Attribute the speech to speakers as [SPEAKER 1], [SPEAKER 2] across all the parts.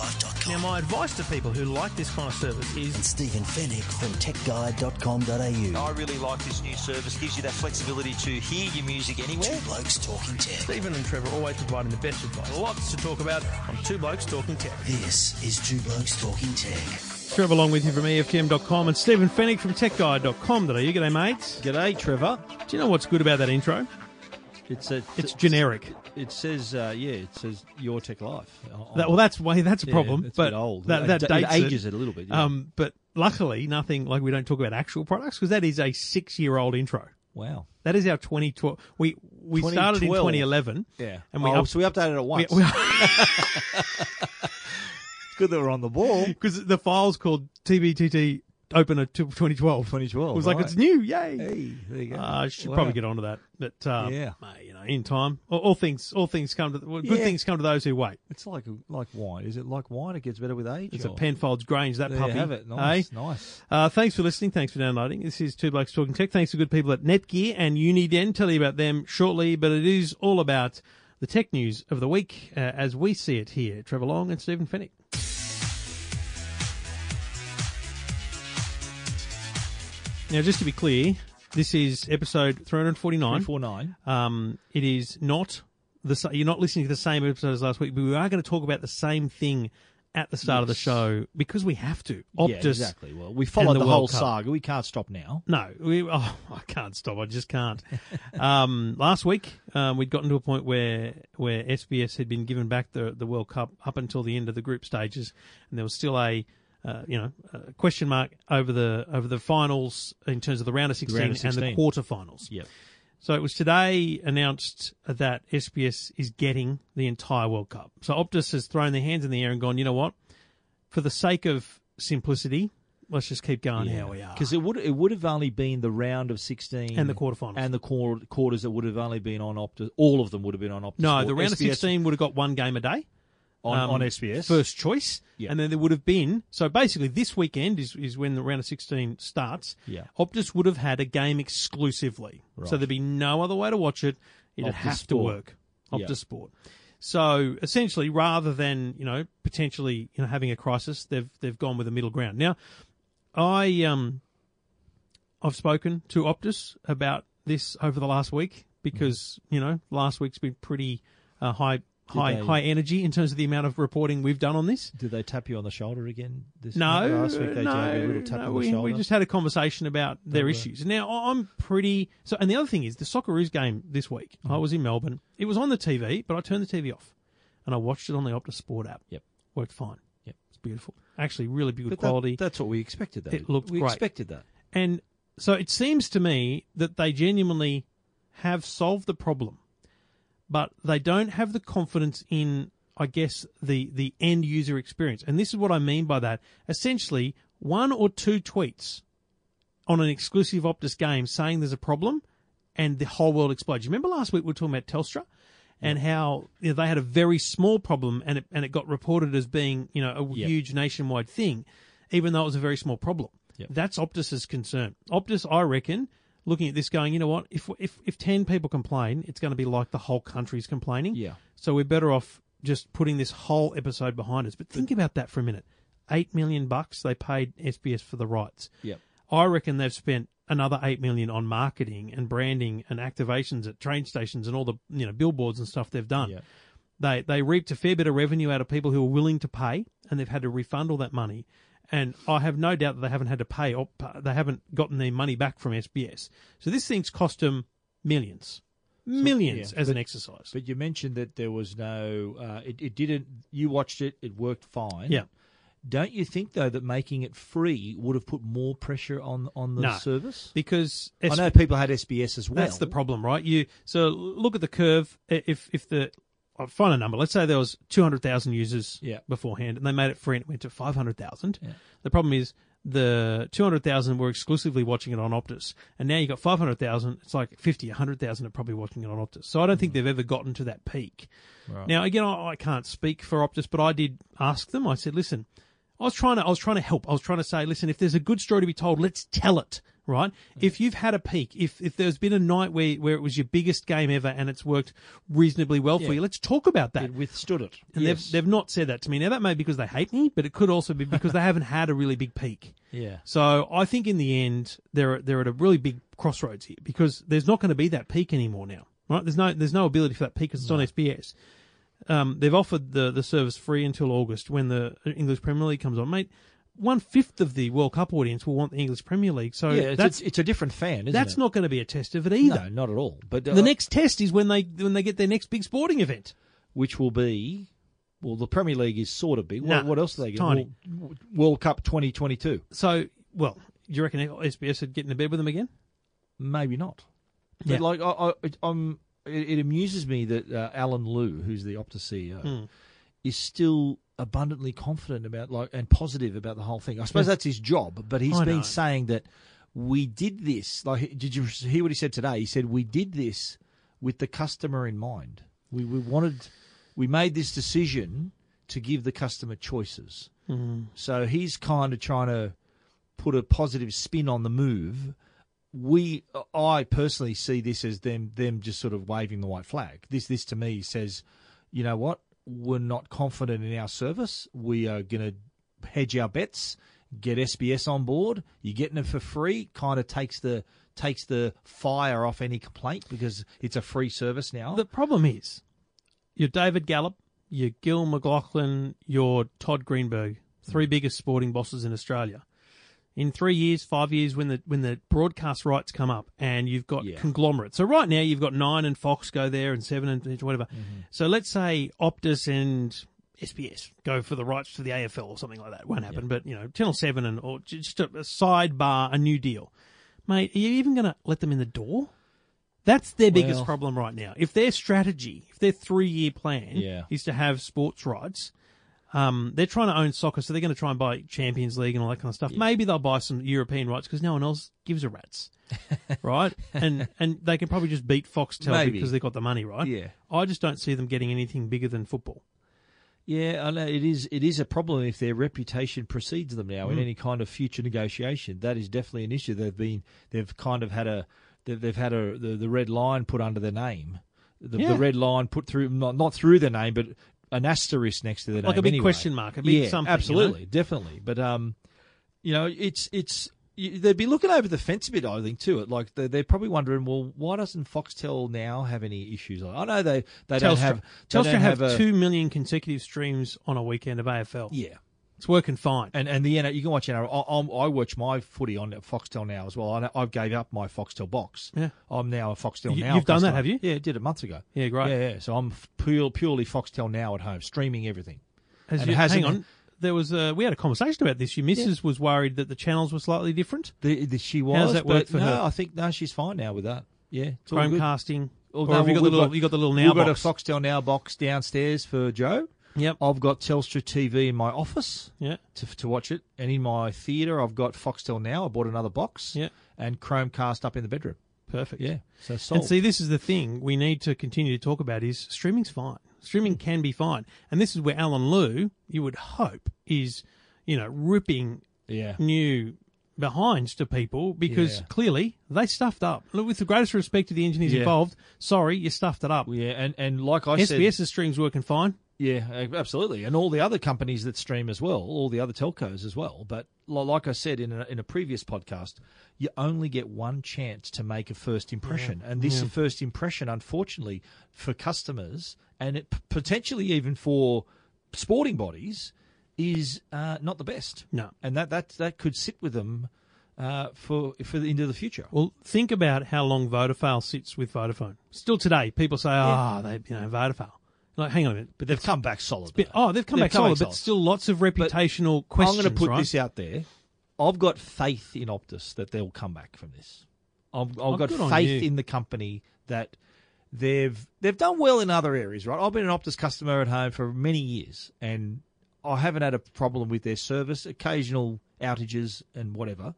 [SPEAKER 1] YourTechLife.com.
[SPEAKER 2] Now, my advice to people who like this kind of service is.
[SPEAKER 1] and
[SPEAKER 2] is
[SPEAKER 1] Stephen Fenech from TechGuide.com.au.
[SPEAKER 3] I really like this new service. Gives you that flexibility to hear your music anywhere.
[SPEAKER 1] Two Blokes Talking Tech.
[SPEAKER 2] Stephen and Trevor always providing the best advice. Lots to talk about on Two Blokes Talking Tech.
[SPEAKER 1] This is Two Blokes Talking Tech.
[SPEAKER 2] Trevor along with you from EFTM.com and Stephen Fenech from TechGuide.com.au. G'day, mates.
[SPEAKER 4] G'day, Trevor.
[SPEAKER 2] Do you know what's good about that intro?
[SPEAKER 4] It's a,
[SPEAKER 2] It's generic.
[SPEAKER 4] It says, uh, yeah, it says your tech life.
[SPEAKER 2] That, well, that's way that's a
[SPEAKER 4] yeah,
[SPEAKER 2] problem.
[SPEAKER 4] It's a
[SPEAKER 2] but
[SPEAKER 4] bit old.
[SPEAKER 2] That,
[SPEAKER 4] It-
[SPEAKER 2] that
[SPEAKER 4] it,
[SPEAKER 2] dates
[SPEAKER 4] ages it. a little bit. yeah.
[SPEAKER 2] Um, but luckily, nothing like we don't talk about actual products because that is a six-year-old intro.
[SPEAKER 4] wow.
[SPEAKER 2] That is our 2012. We we started in 2011.
[SPEAKER 4] Yeah.
[SPEAKER 2] And we
[SPEAKER 4] oh,
[SPEAKER 2] up-
[SPEAKER 4] so we updated it once.
[SPEAKER 2] We,
[SPEAKER 4] it's good that we're on the ball.
[SPEAKER 2] because the file's called TBTT Open at 2012.
[SPEAKER 4] 2012.
[SPEAKER 2] It was like
[SPEAKER 4] right.
[SPEAKER 2] it's new, yay!
[SPEAKER 4] Hey, there you go.
[SPEAKER 2] Uh, I should
[SPEAKER 4] Wow.
[SPEAKER 2] probably get onto that, but um,
[SPEAKER 4] Yeah.
[SPEAKER 2] mate, you know, in time, all, all things, all things come to well, good
[SPEAKER 4] Yeah.
[SPEAKER 2] things come to those who wait.
[SPEAKER 4] It's like like wine. Is it like wine? It gets better with age.
[SPEAKER 2] It's a Penfolds Grange, that
[SPEAKER 4] There
[SPEAKER 2] puppy.
[SPEAKER 4] you have it. Nice. Nice.
[SPEAKER 2] Uh, thanks for listening. Thanks for downloading. This is Two Blokes Talking Tech. Thanks to good people at Netgear and Uniden. Tell you about them shortly, but it is all about the tech news of the week uh, as we see it here. Trevor Long and Stephen Fenech. Now, just to be clear, this is episode 349.
[SPEAKER 4] 349.
[SPEAKER 2] Um, it is not the you're not listening to the same episode as last week, but we are going to talk about the same thing at the start of the show because we have to. Optus,
[SPEAKER 4] yeah, exactly. Well, we followed
[SPEAKER 2] the
[SPEAKER 4] the, whole
[SPEAKER 2] Cup.
[SPEAKER 4] saga. We can't stop now.
[SPEAKER 2] No, we, oh, I can't stop. I just can't. um, last week, um, we'd gotten to a point where where SBS had been given back the the World Cup up until the end of the group stages, and there was still a uh, you know a question mark over the over the finals in terms of the round of sixteen,
[SPEAKER 4] round of
[SPEAKER 2] and the
[SPEAKER 4] 16.
[SPEAKER 2] quarterfinals.
[SPEAKER 4] Yep.
[SPEAKER 2] So it was today announced that SBS is getting the entire World Cup. So Optus has thrown their hands in the air and gone, you know what? For the sake of simplicity, let's just keep going how we are.
[SPEAKER 4] Because it would it would have only been the round of sixteen
[SPEAKER 2] And the quarterfinals.
[SPEAKER 4] and the quar- quarters that would have only been on Optus. All of them would have been on Optus.
[SPEAKER 2] No,
[SPEAKER 4] Sport.
[SPEAKER 2] the round of 16 would have got one game a day.
[SPEAKER 4] On,
[SPEAKER 2] um,
[SPEAKER 4] on SBS.
[SPEAKER 2] First choice.
[SPEAKER 4] Yeah.
[SPEAKER 2] And then there would have been, so basically this weekend is, is when the round of 16 starts.
[SPEAKER 4] Yeah.
[SPEAKER 2] Optus would have had a game exclusively. So there'd be no other way to watch it. It'd
[SPEAKER 4] Optus
[SPEAKER 2] have to work. Optus
[SPEAKER 4] Yeah.
[SPEAKER 2] Sport. So essentially, rather than, you know, potentially, you know, having a crisis, they've, they've gone with a middle ground. Now, I, um, I've spoken to Optus about this over the last week because you know last week's been pretty uh, high high
[SPEAKER 4] they-
[SPEAKER 2] high energy in terms of the amount of reporting we've done on this.
[SPEAKER 4] Did they tap you on the shoulder again? This
[SPEAKER 2] No,
[SPEAKER 4] last week they
[SPEAKER 2] no,
[SPEAKER 4] gave you a little tap
[SPEAKER 2] no,
[SPEAKER 4] on the
[SPEAKER 2] we,
[SPEAKER 4] shoulder.
[SPEAKER 2] we just had a conversation about their
[SPEAKER 4] right.
[SPEAKER 2] issues. Now I'm pretty so, and the other thing is the Socceroos game this week.
[SPEAKER 4] Mm-hmm.
[SPEAKER 2] I was in Melbourne. It was on the TV, but I turned the TV off and I watched it on the Optus Sport app.
[SPEAKER 4] Yep.
[SPEAKER 2] worked fine.
[SPEAKER 4] Yep.
[SPEAKER 2] it's beautiful. Actually, really good
[SPEAKER 4] But that-
[SPEAKER 2] quality.
[SPEAKER 4] that's what we expected. Though
[SPEAKER 2] It looked great.
[SPEAKER 4] we
[SPEAKER 2] great.
[SPEAKER 4] expected that.
[SPEAKER 2] And so it seems to me that they genuinely have solved the problem, but they don't have the confidence in, I guess, the, the end user experience. And this is what I mean by that. Essentially, one or two tweets on an exclusive Optus game saying there's a problem and the whole world explodes. You remember last week we were talking about Telstra? And how you know, they had a very small problem, and it and it got reported as being you know a
[SPEAKER 4] Yep.
[SPEAKER 2] huge nationwide thing, even though it was a very small problem.
[SPEAKER 4] Yep.
[SPEAKER 2] That's Optus's concern. Optus, I reckon, looking at this, going, you know what? If if if ten people complain, it's going to be like the whole country's complaining.
[SPEAKER 4] Yeah.
[SPEAKER 2] So we're better off just putting this whole episode behind us. But think about that for a minute. Eight million bucks they paid SBS for the rights.
[SPEAKER 4] Yep.
[SPEAKER 2] I reckon they've spent another eight million on marketing and branding and activations at train stations and all the you know billboards and stuff they've done.
[SPEAKER 4] Yeah.
[SPEAKER 2] They they reaped a fair bit of revenue out of people who are willing to pay, and they've had to refund all that money. And I have no doubt that they haven't had to pay, or they haven't gotten their money back from SBS. So this thing's cost them millions, millions
[SPEAKER 4] yeah,
[SPEAKER 2] as an exercise.
[SPEAKER 4] But you mentioned that there was no. Uh, it, it didn't. You watched it. It worked fine.
[SPEAKER 2] Yeah.
[SPEAKER 4] Don't you think though that making it free would have put more pressure on on the
[SPEAKER 2] No.
[SPEAKER 4] service?
[SPEAKER 2] because
[SPEAKER 4] I know people had SBS as well.
[SPEAKER 2] That's the problem, right? You so look at the curve. If if the I'll find a number. Let's say there was two hundred thousand users
[SPEAKER 4] Yeah.
[SPEAKER 2] beforehand, and they made it free, and it went to five hundred thousand.
[SPEAKER 4] Yeah.
[SPEAKER 2] The problem is the 200,000 were exclusively watching it on Optus, and now you've got 500,000. It's like 50, 100,000 are probably watching it on Optus. So I don't think hmm. they've ever gotten to that peak. Now again, I, I can't speak for Optus, but I did ask them. I said, listen, I was trying to, I was trying to help. I was trying to say, listen, if there's a good story to be told, let's tell it. Right? If you've had a peak, if if there's been a night where where it was your biggest game ever and it's worked reasonably well for you, let's talk about that.
[SPEAKER 4] It withstood it.
[SPEAKER 2] And
[SPEAKER 4] yes.
[SPEAKER 2] they've, they've not said that to me. Now, that may be because they hate me, but it could also be because they haven't had a really big peak.
[SPEAKER 4] yeah.
[SPEAKER 2] So I think in the end, they're, they're at a really big crossroads here because there's not going to be that peak anymore now. Right? There's no, there's no ability for that peak because it's on SBS. Um, they've offered the, the service free until August when the English Premier League comes on. Mate, one fifth of the World Cup audience will want the English Premier League. So
[SPEAKER 4] Yeah, it's,
[SPEAKER 2] that's,
[SPEAKER 4] it's, a different fan, isn't
[SPEAKER 2] that's
[SPEAKER 4] it?
[SPEAKER 2] not going to be a test of it either.
[SPEAKER 4] No, not at all. But uh,
[SPEAKER 2] The next test is when they, when they get their next big sporting event.
[SPEAKER 4] which will be, well, the Premier League is sort of big. What, what else do they get?
[SPEAKER 2] tiny.
[SPEAKER 4] World, World Cup 2022.
[SPEAKER 2] So, well, do you reckon SBS would get into bed with them again?
[SPEAKER 4] Maybe not.
[SPEAKER 2] Yeah.
[SPEAKER 4] But like, I, I, it, it amuses me that uh, Allen Lew, who's the Optus CEO,
[SPEAKER 2] Hmm.
[SPEAKER 4] is still abundantly confident about like and positive about the whole thing. I suppose that's his job, but he's
[SPEAKER 2] I
[SPEAKER 4] been
[SPEAKER 2] know.
[SPEAKER 4] saying that we did this. Like, did you hear what he said today? He said we did this with the customer in mind. We we wanted, we made this decision to give the customer choices.
[SPEAKER 2] Mm-hmm.
[SPEAKER 4] So he's kind of trying to put a positive spin on the move. We, I personally see this as them, them just sort of waving the white flag. This, this to me says, you know what? We're not confident in our service. We are going to hedge our bets, get SBS on board. You're getting it for free. Kind of takes the takes the fire off any complaint because it's a free service now.
[SPEAKER 2] The problem is, you're David Gallop, you're Gil McLachlan, you're Todd Greenberg, three biggest sporting bosses in Australia. In three years, five years, when the when the broadcast rights come up, and you've got
[SPEAKER 4] Yeah.
[SPEAKER 2] conglomerates. So right now, you've got nine and Fox go there, and seven and whatever. Mm-hmm. So let's say Optus and SBS go for the rights to the AFL or something like that. Won't happen, but you know, Channel Seven and or just a, a sidebar, a new deal, mate. Are you even going to let them in the door? That's their biggest
[SPEAKER 4] Well-
[SPEAKER 2] problem right now. If their strategy, if their three year plan
[SPEAKER 4] Yeah.
[SPEAKER 2] is to have sports rights, um, they're trying to own soccer, so they're going to try and buy Champions League and all that kind of stuff. Maybe they'll buy some European rights because no one else gives a rat's, right? And and they can probably just beat Foxtel
[SPEAKER 4] Maybe.
[SPEAKER 2] because they've got the money, right?
[SPEAKER 4] Yeah.
[SPEAKER 2] I just don't see them getting anything bigger than football.
[SPEAKER 4] Yeah, I know it is. It is a problem if their reputation precedes them now in any kind of future negotiation. That is definitely an issue. They've been, they've kind of had a, they've, they've had a the, the red line put under their name, the,
[SPEAKER 2] Yeah.
[SPEAKER 4] the red line put through not not through their name, but an asterisk next to their
[SPEAKER 2] Like
[SPEAKER 4] name.
[SPEAKER 2] a big
[SPEAKER 4] anyway.
[SPEAKER 2] question mark, a big
[SPEAKER 4] yeah,
[SPEAKER 2] something, you know?
[SPEAKER 4] absolutely, definitely. But um, you know, it's it's. you- They'd be looking over the fence a bit, I think, too. Like they're, they're probably wondering, well, why doesn't Foxtel now have any issues? I know they they don't have they
[SPEAKER 2] Telstra
[SPEAKER 4] don't
[SPEAKER 2] have,
[SPEAKER 4] have a,
[SPEAKER 2] two million consecutive streams on a weekend of AFL.
[SPEAKER 4] yeah,
[SPEAKER 2] It's working fine.
[SPEAKER 4] And and the NRL, you can watch NRL. I, I watch my footy on Foxtel now as well. I, I've gave up my Foxtel box.
[SPEAKER 2] Yeah.
[SPEAKER 4] I'm now a Foxtel
[SPEAKER 2] You-
[SPEAKER 4] now.
[SPEAKER 2] you've done that, have you?
[SPEAKER 4] Yeah, did it months ago.
[SPEAKER 2] Yeah, great.
[SPEAKER 4] Yeah, yeah. So I'm pure, purely Foxtel now at home, streaming everything.
[SPEAKER 2] Has you- hang on. There was a, we had a conversation about this. Your missus was worried that the channels were slightly different.
[SPEAKER 4] The, the, she was.
[SPEAKER 2] How's that work for
[SPEAKER 4] no,
[SPEAKER 2] her?
[SPEAKER 4] I think no, she's fine now with that. Yeah, it's.
[SPEAKER 2] Chromecasting.
[SPEAKER 4] Oh, well,
[SPEAKER 2] or
[SPEAKER 4] no,
[SPEAKER 2] have you got the little,
[SPEAKER 4] got-
[SPEAKER 2] you got the little now
[SPEAKER 4] We've got a? Foxtel Now box downstairs for Joe.
[SPEAKER 2] Yep.
[SPEAKER 4] I've got Telstra TV in my office
[SPEAKER 2] Yeah.
[SPEAKER 4] to, to watch it, and in my theatre, I've got Foxtel Now. I bought another box.
[SPEAKER 2] Yeah.
[SPEAKER 4] and Chromecast up in the bedroom.
[SPEAKER 2] Perfect.
[SPEAKER 4] Yeah, so sold.
[SPEAKER 2] And see, this is the thing we need to continue to talk about is streaming's fine. Streaming mm. can be fine. And this is where Allen Lew, you would hope, is, you know, ripping
[SPEAKER 4] yeah,
[SPEAKER 2] new behinds to people because
[SPEAKER 4] Yeah.
[SPEAKER 2] clearly they stuffed up. Look, with the greatest respect to the engineers
[SPEAKER 4] Yeah.
[SPEAKER 2] involved, sorry, you stuffed it up.
[SPEAKER 4] yeah, and and like I said,
[SPEAKER 2] SBS's stream's working fine.
[SPEAKER 4] Yeah, absolutely, and all the other companies that stream as well, all the other telcos as well. But like I said in a, in a previous podcast, you only get one chance to make a first impression, and this first impression, unfortunately, for customers and it, potentially even for sporting bodies, is uh, not the best.
[SPEAKER 2] No.
[SPEAKER 4] and that that that could sit with them uh, for for the, into the future.
[SPEAKER 2] Well, think about how long Vodafone sits with Vodafone. Still today, people say, "Ah, they, you know, Vodafone." Like, hang on a minute.
[SPEAKER 4] But they've come back solid.
[SPEAKER 2] But, oh, they've come back solid, but still lots of reputational questions.
[SPEAKER 4] I'm going to put
[SPEAKER 2] right?
[SPEAKER 4] this out there. I've got faith in Optus that they'll come back from this. I've, I've
[SPEAKER 2] Oh,
[SPEAKER 4] got
[SPEAKER 2] good on
[SPEAKER 4] faith
[SPEAKER 2] you.
[SPEAKER 4] in the company that they've they've done well in other areas. Right, I've been an Optus customer at home for many years, and I haven't had a problem with their service. Occasional outages and whatever.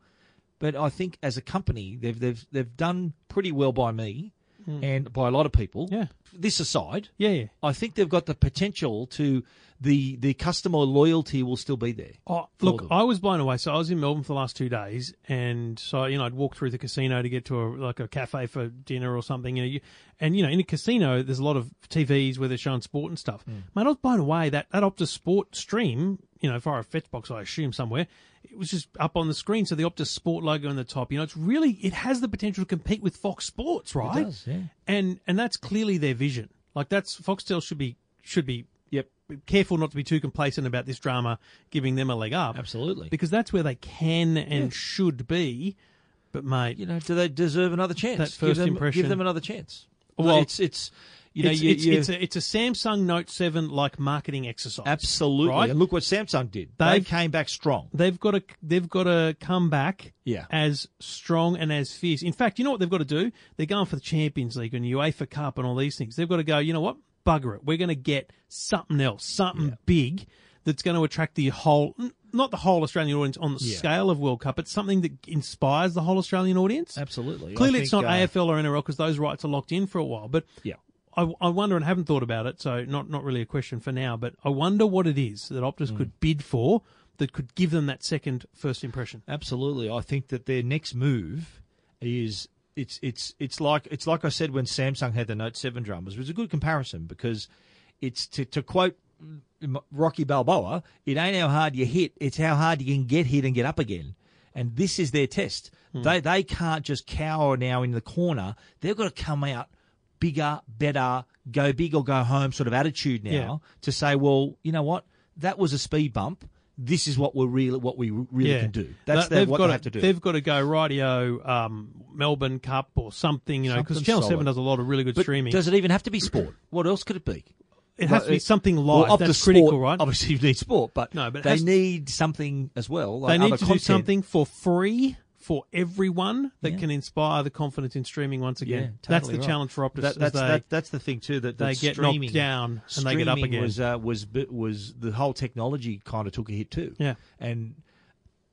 [SPEAKER 4] But I think as a company, they've they've they've done pretty well by me Mm. and by a lot of people.
[SPEAKER 2] Yeah.
[SPEAKER 4] This aside,
[SPEAKER 2] Yeah, yeah.
[SPEAKER 4] I think they've got the potential to the the customer loyalty will still be there.
[SPEAKER 2] Oh, look,
[SPEAKER 4] them.
[SPEAKER 2] I was blown away. So I was in Melbourne for the last two days, and so you know I'd walk through the casino to get to a like a cafe for dinner or something. You know, you, and you know in a casino there's a lot of TVs where they're showing sport and stuff.
[SPEAKER 4] Mm.
[SPEAKER 2] Mate, I was blown away that that Optus Sport stream. You know, via a fetch box, I assume somewhere. It was just up on the screen, so the Optus Sport logo on the top. You know, it's really it has the potential to compete with Fox Sports, right?
[SPEAKER 4] does, yeah.
[SPEAKER 2] And and that's clearly their vision. Like that's Foxtel should be should be
[SPEAKER 4] Yep,
[SPEAKER 2] careful not to be too complacent about this drama giving them a leg up.
[SPEAKER 4] absolutely.
[SPEAKER 2] Because that's where they can and should be. But mate,
[SPEAKER 4] you know, do they deserve another chance?
[SPEAKER 2] That
[SPEAKER 4] give
[SPEAKER 2] first
[SPEAKER 4] them,
[SPEAKER 2] impression-
[SPEAKER 4] give them another chance.
[SPEAKER 2] Well,
[SPEAKER 4] it's it's you know
[SPEAKER 2] it's,
[SPEAKER 4] you,
[SPEAKER 2] it's,
[SPEAKER 4] you-
[SPEAKER 2] it's, a, it's a Samsung Note 7 like marketing exercise.
[SPEAKER 4] absolutely.
[SPEAKER 2] Right?
[SPEAKER 4] And look what Samsung did. They
[SPEAKER 2] They've-
[SPEAKER 4] came back strong.
[SPEAKER 2] They've got to they've got to come back
[SPEAKER 4] Yeah.
[SPEAKER 2] as strong and as fierce. In fact, you know what they've got to do? They're going for the Champions League and UEFA Cup and all these things. They've got to go, you know what? Bugger it. We're going to get something else, something big that's going to attract the whole not the whole Australian audience on the
[SPEAKER 4] Yeah.
[SPEAKER 2] scale of World Cup, but something that inspires the whole Australian audience.
[SPEAKER 4] Absolutely.
[SPEAKER 2] Clearly,
[SPEAKER 4] I
[SPEAKER 2] it's not
[SPEAKER 4] uh,
[SPEAKER 2] AFL or NRL because those rights are locked in for a while. But
[SPEAKER 4] Yeah.
[SPEAKER 2] I, I wonder, and haven't thought about it, so not not really a question for now. But I wonder what it is that Optus
[SPEAKER 4] Hmm.
[SPEAKER 2] could bid for that could give them that second first impression.
[SPEAKER 4] Absolutely. I think that their next move is it's it's it's like it's like I said when Samsung had the Note 7 dramas. It was a good comparison because it's to, to quote Rocky Balboa, it ain't how hard you hit, it's how hard you can get hit and get up again. And this is their test. They they can't just cower now in the corner. They've got to come out bigger, better, go big or go home sort of attitude now
[SPEAKER 2] Yeah.
[SPEAKER 4] to say, well, you know what? That was a speed bump. This is what we're really what we really can do. That's
[SPEAKER 2] they've
[SPEAKER 4] what
[SPEAKER 2] got
[SPEAKER 4] they
[SPEAKER 2] to,
[SPEAKER 4] have to do.
[SPEAKER 2] They've got to go radio um, Melbourne Cup or something, you know, because Channel. Seven does a lot of really good
[SPEAKER 4] But
[SPEAKER 2] streaming.
[SPEAKER 4] does it even have to be sport? What else could it be?
[SPEAKER 2] it has to be something
[SPEAKER 4] Well,
[SPEAKER 2] live.
[SPEAKER 4] to
[SPEAKER 2] That's
[SPEAKER 4] sport,
[SPEAKER 2] critical, right?
[SPEAKER 4] Obviously, you need sport, but
[SPEAKER 2] No, but
[SPEAKER 4] they need something as well. Like
[SPEAKER 2] they need to
[SPEAKER 4] content.
[SPEAKER 2] do something for free for everyone that
[SPEAKER 4] Yeah.
[SPEAKER 2] can inspire the confidence in streaming once
[SPEAKER 4] Yeah,
[SPEAKER 2] again. that's the
[SPEAKER 4] right.
[SPEAKER 2] challenge for Optus.
[SPEAKER 4] That, that's
[SPEAKER 2] they,
[SPEAKER 4] that, that's the thing too that, that
[SPEAKER 2] they get knocked down and they get up
[SPEAKER 4] streaming
[SPEAKER 2] again.
[SPEAKER 4] Was uh, was was the whole technology kind of took a hit too.
[SPEAKER 2] Yeah.
[SPEAKER 4] and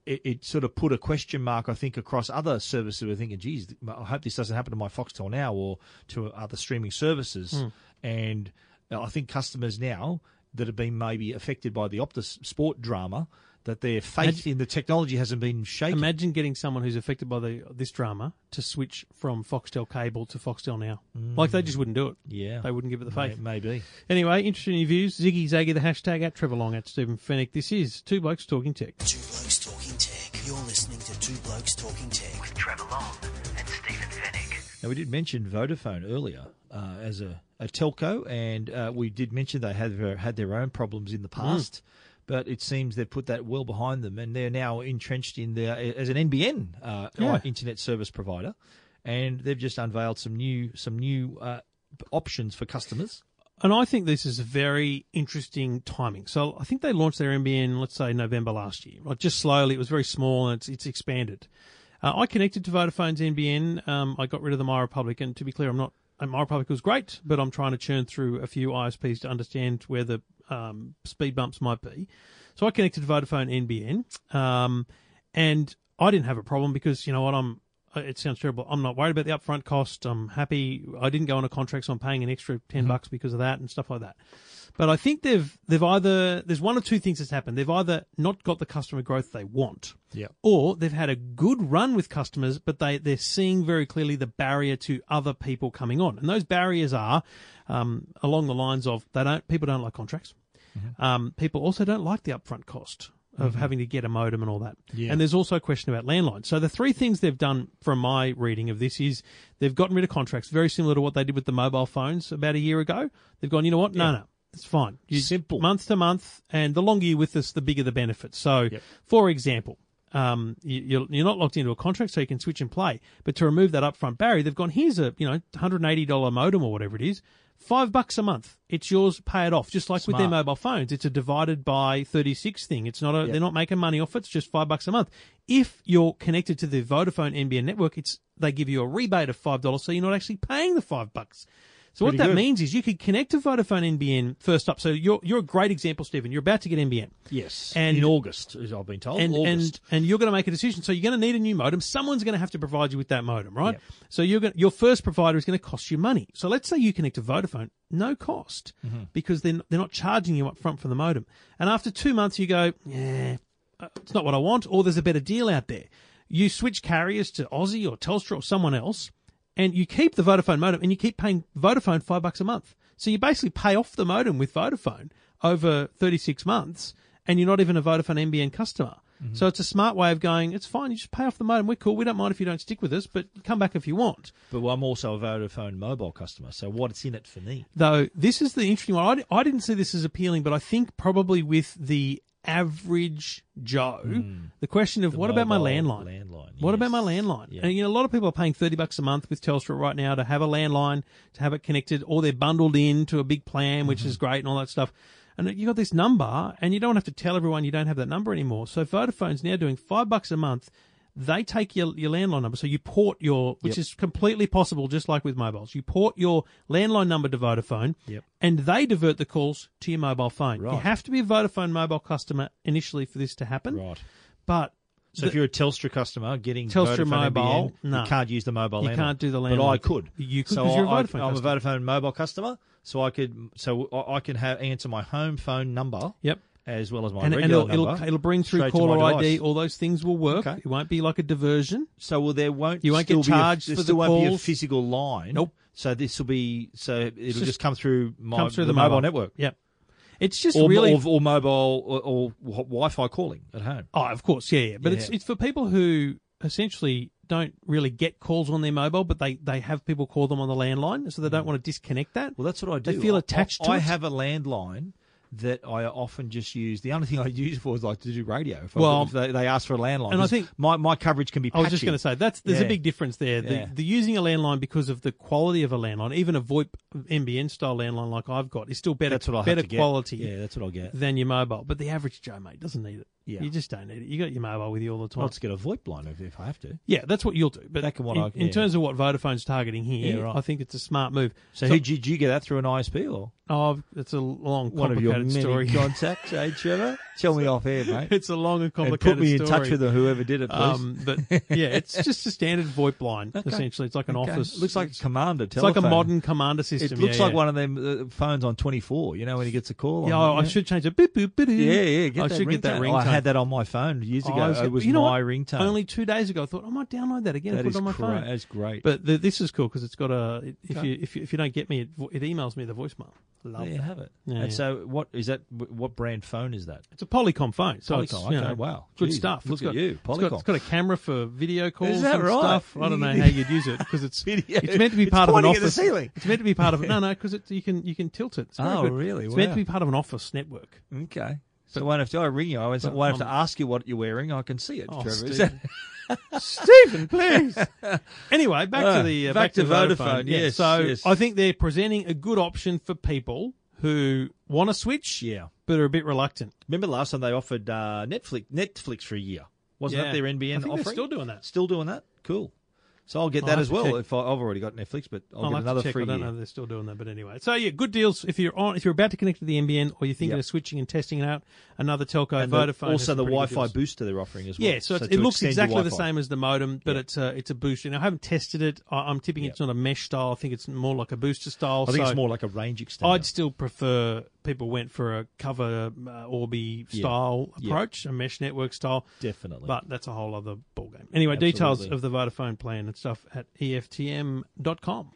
[SPEAKER 4] it, it sort of put a question mark, I think, across other services. We're thinking, geez, I hope this doesn't happen to my Foxtel now or to other streaming services.
[SPEAKER 2] Hmm.
[SPEAKER 4] And I think customers now that have been maybe affected by the Optus sport drama, that their faith
[SPEAKER 2] Imagine-
[SPEAKER 4] in the technology hasn't been shaken.
[SPEAKER 2] Imagine getting someone who's affected by the this drama to switch from Foxtel cable to Foxtel now. Like they just wouldn't do it.
[SPEAKER 4] yeah,
[SPEAKER 2] They wouldn't give it the faith.
[SPEAKER 4] Maybe.
[SPEAKER 2] Anyway, interesting in your views. Ziggy Zaggy, the hashtag at Trevor Long at Stephen Fenech. This is Two Blokes Talking Tech.
[SPEAKER 1] Two Blokes Talking Tech. You're listening to Two Blokes Talking Tech.
[SPEAKER 3] With Trevor Long and Stephen Fenech.
[SPEAKER 4] Now we did mention Vodafone earlier uh, as a, a telco, and uh, we did mention they had their, had their own problems in the past. But it seems they've put that well behind them, and they're now entrenched in their as an NBN uh,
[SPEAKER 2] Yeah.
[SPEAKER 4] internet service provider, and they've just unveiled some new some new uh, options for customers.
[SPEAKER 2] And I think this is a very interesting timing. So I think they launched their NBN, let's say November last year. Like just slowly, it was very small and it's, it's expanded. Uh, I connected to Vodafone's NBN. Um, I got rid of the My Republic, and to be clear, I'm not. uh, My Republic was great, but I'm trying to churn through a few ISPs to understand where the um, speed bumps might be. So I connected to Vodafone NBN, um, and I didn't have a problem because you know what I'm. uh, It sounds terrible. I'm not worried about the upfront cost. I'm happy. I didn't go on a contract, so I'm paying an extra 10 bucks because of that and stuff like that. But I think they've they've either there's one or two things that's happened. They've either not got the customer growth they want,
[SPEAKER 4] Yeah.
[SPEAKER 2] or they've had a good run with customers, but they they're seeing very clearly the barrier to other people coming on, and those barriers are um, along the lines of they don't people don't like contracts. Um, people also don't like the upfront cost of having to get a modem and all that.
[SPEAKER 4] Yeah.
[SPEAKER 2] And there's also a question about landlines. So the three things they've done from my reading of this is they've gotten rid of contracts, very similar to what they did with the mobile phones about a year ago. They've gone, you know what? No, no. It's fine. You,
[SPEAKER 4] Simple.
[SPEAKER 2] Month to month, and the longer you're with us, the bigger the benefits. So,
[SPEAKER 4] Yep.
[SPEAKER 2] for example, um, you, you're, you're not locked into a contract, so you can switch and play. But to remove that upfront barrier, they've gone, here's a you know $180 modem or whatever it is, five bucks a month. It's yours, pay it off. Just like with their mobile phones, it's a divided by 36 thing. It's not a,
[SPEAKER 4] Yep.
[SPEAKER 2] they're not making money off it. It's just five bucks a month. If you're connected to the Vodafone NBN network, it's they give you a rebate of five dollars, so you're not actually paying the five bucks. So what
[SPEAKER 4] Pretty
[SPEAKER 2] that
[SPEAKER 4] good.
[SPEAKER 2] means is you could connect to Vodafone NBN first up. So you're you're a great example, Stephen. You're about to get NBN.
[SPEAKER 4] Yes,
[SPEAKER 2] And-
[SPEAKER 4] in August, as I've been told.
[SPEAKER 2] and
[SPEAKER 4] August.
[SPEAKER 2] and and you're going to make a decision. So you're going to need a new modem. Someone's going to have to provide you with that modem, right?
[SPEAKER 4] Yep.
[SPEAKER 2] So you're going your first provider is going to cost you money. So let's say you connect to Vodafone, no cost,
[SPEAKER 4] Mm-hmm.
[SPEAKER 2] because they're they're not charging you up front for the modem. And after two months, you go, yeah, uh, it's not what I want, or there's a better deal out there. You switch carriers to Aussie or Telstra or someone else, and you keep the Vodafone modem, and you keep paying Vodafone five bucks a month. So you basically pay off the modem with Vodafone over 36 months, and you're not even a Vodafone NBN customer.
[SPEAKER 4] Mm-hmm.
[SPEAKER 2] So it's a smart way of going, it's fine, you just pay off the modem. We're cool. We don't mind if you don't stick with us, but come back if you want.
[SPEAKER 4] but I'm also a Vodafone mobile customer, so what's in it for me?
[SPEAKER 2] Though this is the interesting one. I, I didn't see this as appealing, but I think probably with the average Joe, the question of what about my landline?
[SPEAKER 4] landline,
[SPEAKER 2] What about my landline?
[SPEAKER 4] Yeah.
[SPEAKER 2] And you know, a lot of people are paying thirty bucks a month with Telstra right now to have a landline, to have it connected, or they're bundled into a big plan, which
[SPEAKER 4] Mm-hmm.
[SPEAKER 2] is great and all that stuff. And you got this number, and you don't have to tell everyone you don't have that number anymore. So Vodafone's now doing five bucks a month. They take your your landline number, so you port your, which
[SPEAKER 4] Yep.
[SPEAKER 2] is completely possible, just like with mobiles. You port your landline number to Vodafone,
[SPEAKER 4] Yep.
[SPEAKER 2] and they divert the calls to your mobile phone. You have to be a Vodafone mobile customer initially for this to happen.
[SPEAKER 4] Right.
[SPEAKER 2] But
[SPEAKER 4] So if you're a Telstra customer getting
[SPEAKER 2] Telstra
[SPEAKER 4] Vodafone
[SPEAKER 2] mobile,
[SPEAKER 4] NBN,
[SPEAKER 2] no.
[SPEAKER 4] you can't use the mobile.
[SPEAKER 2] You
[SPEAKER 4] landline.
[SPEAKER 2] can't do the landline.
[SPEAKER 4] But I could.
[SPEAKER 2] You could
[SPEAKER 4] So
[SPEAKER 2] you're a Vodafone
[SPEAKER 4] I'm a Vodafone mobile customer, so I could so I I can have answer my home phone number
[SPEAKER 2] Yep.
[SPEAKER 4] As well as my
[SPEAKER 2] and, and it'll, it'll it'll bring through caller ID. All those things will work.
[SPEAKER 4] Okay.
[SPEAKER 2] It won't be like a diversion.
[SPEAKER 4] So well, there won't
[SPEAKER 2] You won't get
[SPEAKER 4] be a-
[SPEAKER 2] charged for the
[SPEAKER 4] won't be a physical line.
[SPEAKER 2] Nope.
[SPEAKER 4] So this will be so it'll just,
[SPEAKER 2] just
[SPEAKER 4] come through my
[SPEAKER 2] Comes through
[SPEAKER 4] the,
[SPEAKER 2] the,
[SPEAKER 4] mobile, network.
[SPEAKER 2] Yep. It's just
[SPEAKER 4] Or,
[SPEAKER 2] really.
[SPEAKER 4] or, or mobile or, or Wi-Fi calling at home.
[SPEAKER 2] oh, of course, yeah, yeah. But
[SPEAKER 4] Yeah.
[SPEAKER 2] it's it's for people who essentially don't really get calls on their mobile, but they, they have people call them on the landline, so they don't want to disconnect that.
[SPEAKER 4] Mm. Well, that's what I do.
[SPEAKER 2] They feel attached
[SPEAKER 4] I,
[SPEAKER 2] to
[SPEAKER 4] I
[SPEAKER 2] it.
[SPEAKER 4] have a landline that I often just use. The only thing I use it for is like to do radio. If, I-
[SPEAKER 2] Well,
[SPEAKER 4] if they, they ask for a landline,
[SPEAKER 2] and I think-
[SPEAKER 4] my, my coverage can be.
[SPEAKER 2] I was just going to say that's there's a big difference there. The,
[SPEAKER 4] Yeah.
[SPEAKER 2] the using a landline because of the quality of a landline, even a VoIP NBN style landline like I've got, is still better.
[SPEAKER 4] That's what I
[SPEAKER 2] better quality.
[SPEAKER 4] Yeah, that's what I'll get.
[SPEAKER 2] than your mobile. But the average Joe mate doesn't need it.
[SPEAKER 4] Yeah.
[SPEAKER 2] You just don't need it. You got your mobile with you all the time.
[SPEAKER 4] I'll just get a VoIP line if, if I have to.
[SPEAKER 2] yeah, that's what you'll do. But
[SPEAKER 4] Back in what
[SPEAKER 2] in,
[SPEAKER 4] I-
[SPEAKER 2] in
[SPEAKER 4] yeah.
[SPEAKER 2] terms of what Vodafone's targeting here,
[SPEAKER 4] Yeah, right.
[SPEAKER 2] I think it's a smart move.
[SPEAKER 4] So, who did you get that through an ISP or
[SPEAKER 2] Oh, it's a long,
[SPEAKER 4] one of your
[SPEAKER 2] complicated
[SPEAKER 4] many
[SPEAKER 2] story.
[SPEAKER 4] contacts? eh, Trevor? Tell me off air, mate.
[SPEAKER 2] it's a long and
[SPEAKER 4] and
[SPEAKER 2] complicated
[SPEAKER 4] put me in
[SPEAKER 2] story.
[SPEAKER 4] touch with whoever did it, please.
[SPEAKER 2] Um, but yeah, it's just a standard VoIP line. Essentially, it's like an
[SPEAKER 4] Okay.
[SPEAKER 2] office.
[SPEAKER 4] Looks like a commander.
[SPEAKER 2] it's like a modern commander system.
[SPEAKER 4] It
[SPEAKER 2] system.
[SPEAKER 4] looks
[SPEAKER 2] yeah,
[SPEAKER 4] like
[SPEAKER 2] yeah.
[SPEAKER 4] one of them uh, phones on 24, you know, when he gets a call.
[SPEAKER 2] Yeah,
[SPEAKER 4] on,
[SPEAKER 2] I, I should change it. Boop, boop, boop, boop.
[SPEAKER 4] Yeah, yeah. Get
[SPEAKER 2] I
[SPEAKER 4] that
[SPEAKER 2] should get that
[SPEAKER 4] ringtone.
[SPEAKER 2] ringtone.
[SPEAKER 4] I had that on my phone years
[SPEAKER 2] Oh,
[SPEAKER 4] ago.
[SPEAKER 2] Was-
[SPEAKER 4] it was
[SPEAKER 2] you know
[SPEAKER 4] my
[SPEAKER 2] what?
[SPEAKER 4] ringtone.
[SPEAKER 2] Only two days ago, I thought I might download that again
[SPEAKER 4] that
[SPEAKER 2] and put it on my
[SPEAKER 4] great.
[SPEAKER 2] phone.
[SPEAKER 4] That's great.
[SPEAKER 2] But the, this is cool because it's got a. If
[SPEAKER 4] Okay.
[SPEAKER 2] you if you if you don't get me, it, it emails me the voicemail. Love
[SPEAKER 4] there you have it.
[SPEAKER 2] Yeah,
[SPEAKER 4] and
[SPEAKER 2] yeah.
[SPEAKER 4] so, what is that? What brand phone is that?
[SPEAKER 2] It's a Polycom phone, so it's
[SPEAKER 4] Polycom,
[SPEAKER 2] you
[SPEAKER 4] okay,
[SPEAKER 2] know,
[SPEAKER 4] wow.
[SPEAKER 2] good
[SPEAKER 4] Jeez,
[SPEAKER 2] stuff.
[SPEAKER 4] look
[SPEAKER 2] It's
[SPEAKER 4] at
[SPEAKER 2] got,
[SPEAKER 4] you,
[SPEAKER 2] It's got,
[SPEAKER 4] Polycom.
[SPEAKER 2] it's got a camera for video calls Is
[SPEAKER 4] that
[SPEAKER 2] and
[SPEAKER 4] right?
[SPEAKER 2] stuff. I don't know how you'd use it because it's
[SPEAKER 4] Video.
[SPEAKER 2] it's meant to be
[SPEAKER 4] It's
[SPEAKER 2] part of an
[SPEAKER 4] pointing at the
[SPEAKER 2] office.
[SPEAKER 4] ceiling.
[SPEAKER 2] It's meant to be part of no no because you can you can tilt it. It's
[SPEAKER 4] Oh,
[SPEAKER 2] good.
[SPEAKER 4] really?
[SPEAKER 2] It's meant to be part of an office network.
[SPEAKER 4] Okay. So, won't have to I ring you. I won't
[SPEAKER 2] But
[SPEAKER 4] won't have to ask you what you're wearing. I can see it,
[SPEAKER 2] Oh,
[SPEAKER 4] Trevor. Is
[SPEAKER 2] Stephen.
[SPEAKER 4] that-
[SPEAKER 2] Stephen, please. anyway, back to the uh,
[SPEAKER 4] back
[SPEAKER 2] to, Vodafone. Yeah,
[SPEAKER 4] yes,
[SPEAKER 2] so
[SPEAKER 4] yes.
[SPEAKER 2] I think they're presenting a good option for people who want to switch,
[SPEAKER 4] yeah.
[SPEAKER 2] but are a bit reluctant.
[SPEAKER 4] Remember last time they offered uh, Netflix Netflix for a year? Wasn't
[SPEAKER 2] Yeah.
[SPEAKER 4] that their NBN
[SPEAKER 2] I think
[SPEAKER 4] offering?
[SPEAKER 2] they're still doing that.
[SPEAKER 4] Still doing that? Cool. So I'll get
[SPEAKER 2] I'll
[SPEAKER 4] that as well. If I, I've already got Netflix, but I'll,
[SPEAKER 2] I'll
[SPEAKER 4] get another free
[SPEAKER 2] I don't
[SPEAKER 4] year.
[SPEAKER 2] know if they're still doing that, but anyway. So yeah, good deals if you're on if you're about to connect to the NBN or you're thinking
[SPEAKER 4] Yep.
[SPEAKER 2] of switching and testing it out. Another telco,
[SPEAKER 4] And
[SPEAKER 2] Vodafone.
[SPEAKER 4] also the Wi-Fi booster they're offering as well.
[SPEAKER 2] Yeah, so, it's, it looks exactly the same as the modem, but
[SPEAKER 4] Yeah.
[SPEAKER 2] it's a it's a booster. Now I haven't tested it. I, I'm tipping
[SPEAKER 4] Yeah.
[SPEAKER 2] it's not a mesh style. I think it's more like a booster style.
[SPEAKER 4] I think
[SPEAKER 2] so
[SPEAKER 4] it's more like a range extender.
[SPEAKER 2] I'd still prefer people went for a cover uh, Orbi style
[SPEAKER 4] Yeah.
[SPEAKER 2] approach, a mesh network style.
[SPEAKER 4] Definitely.
[SPEAKER 2] But that's a whole other ballgame. Anyway, details of the Vodafone plan and stuff at EFTM.com.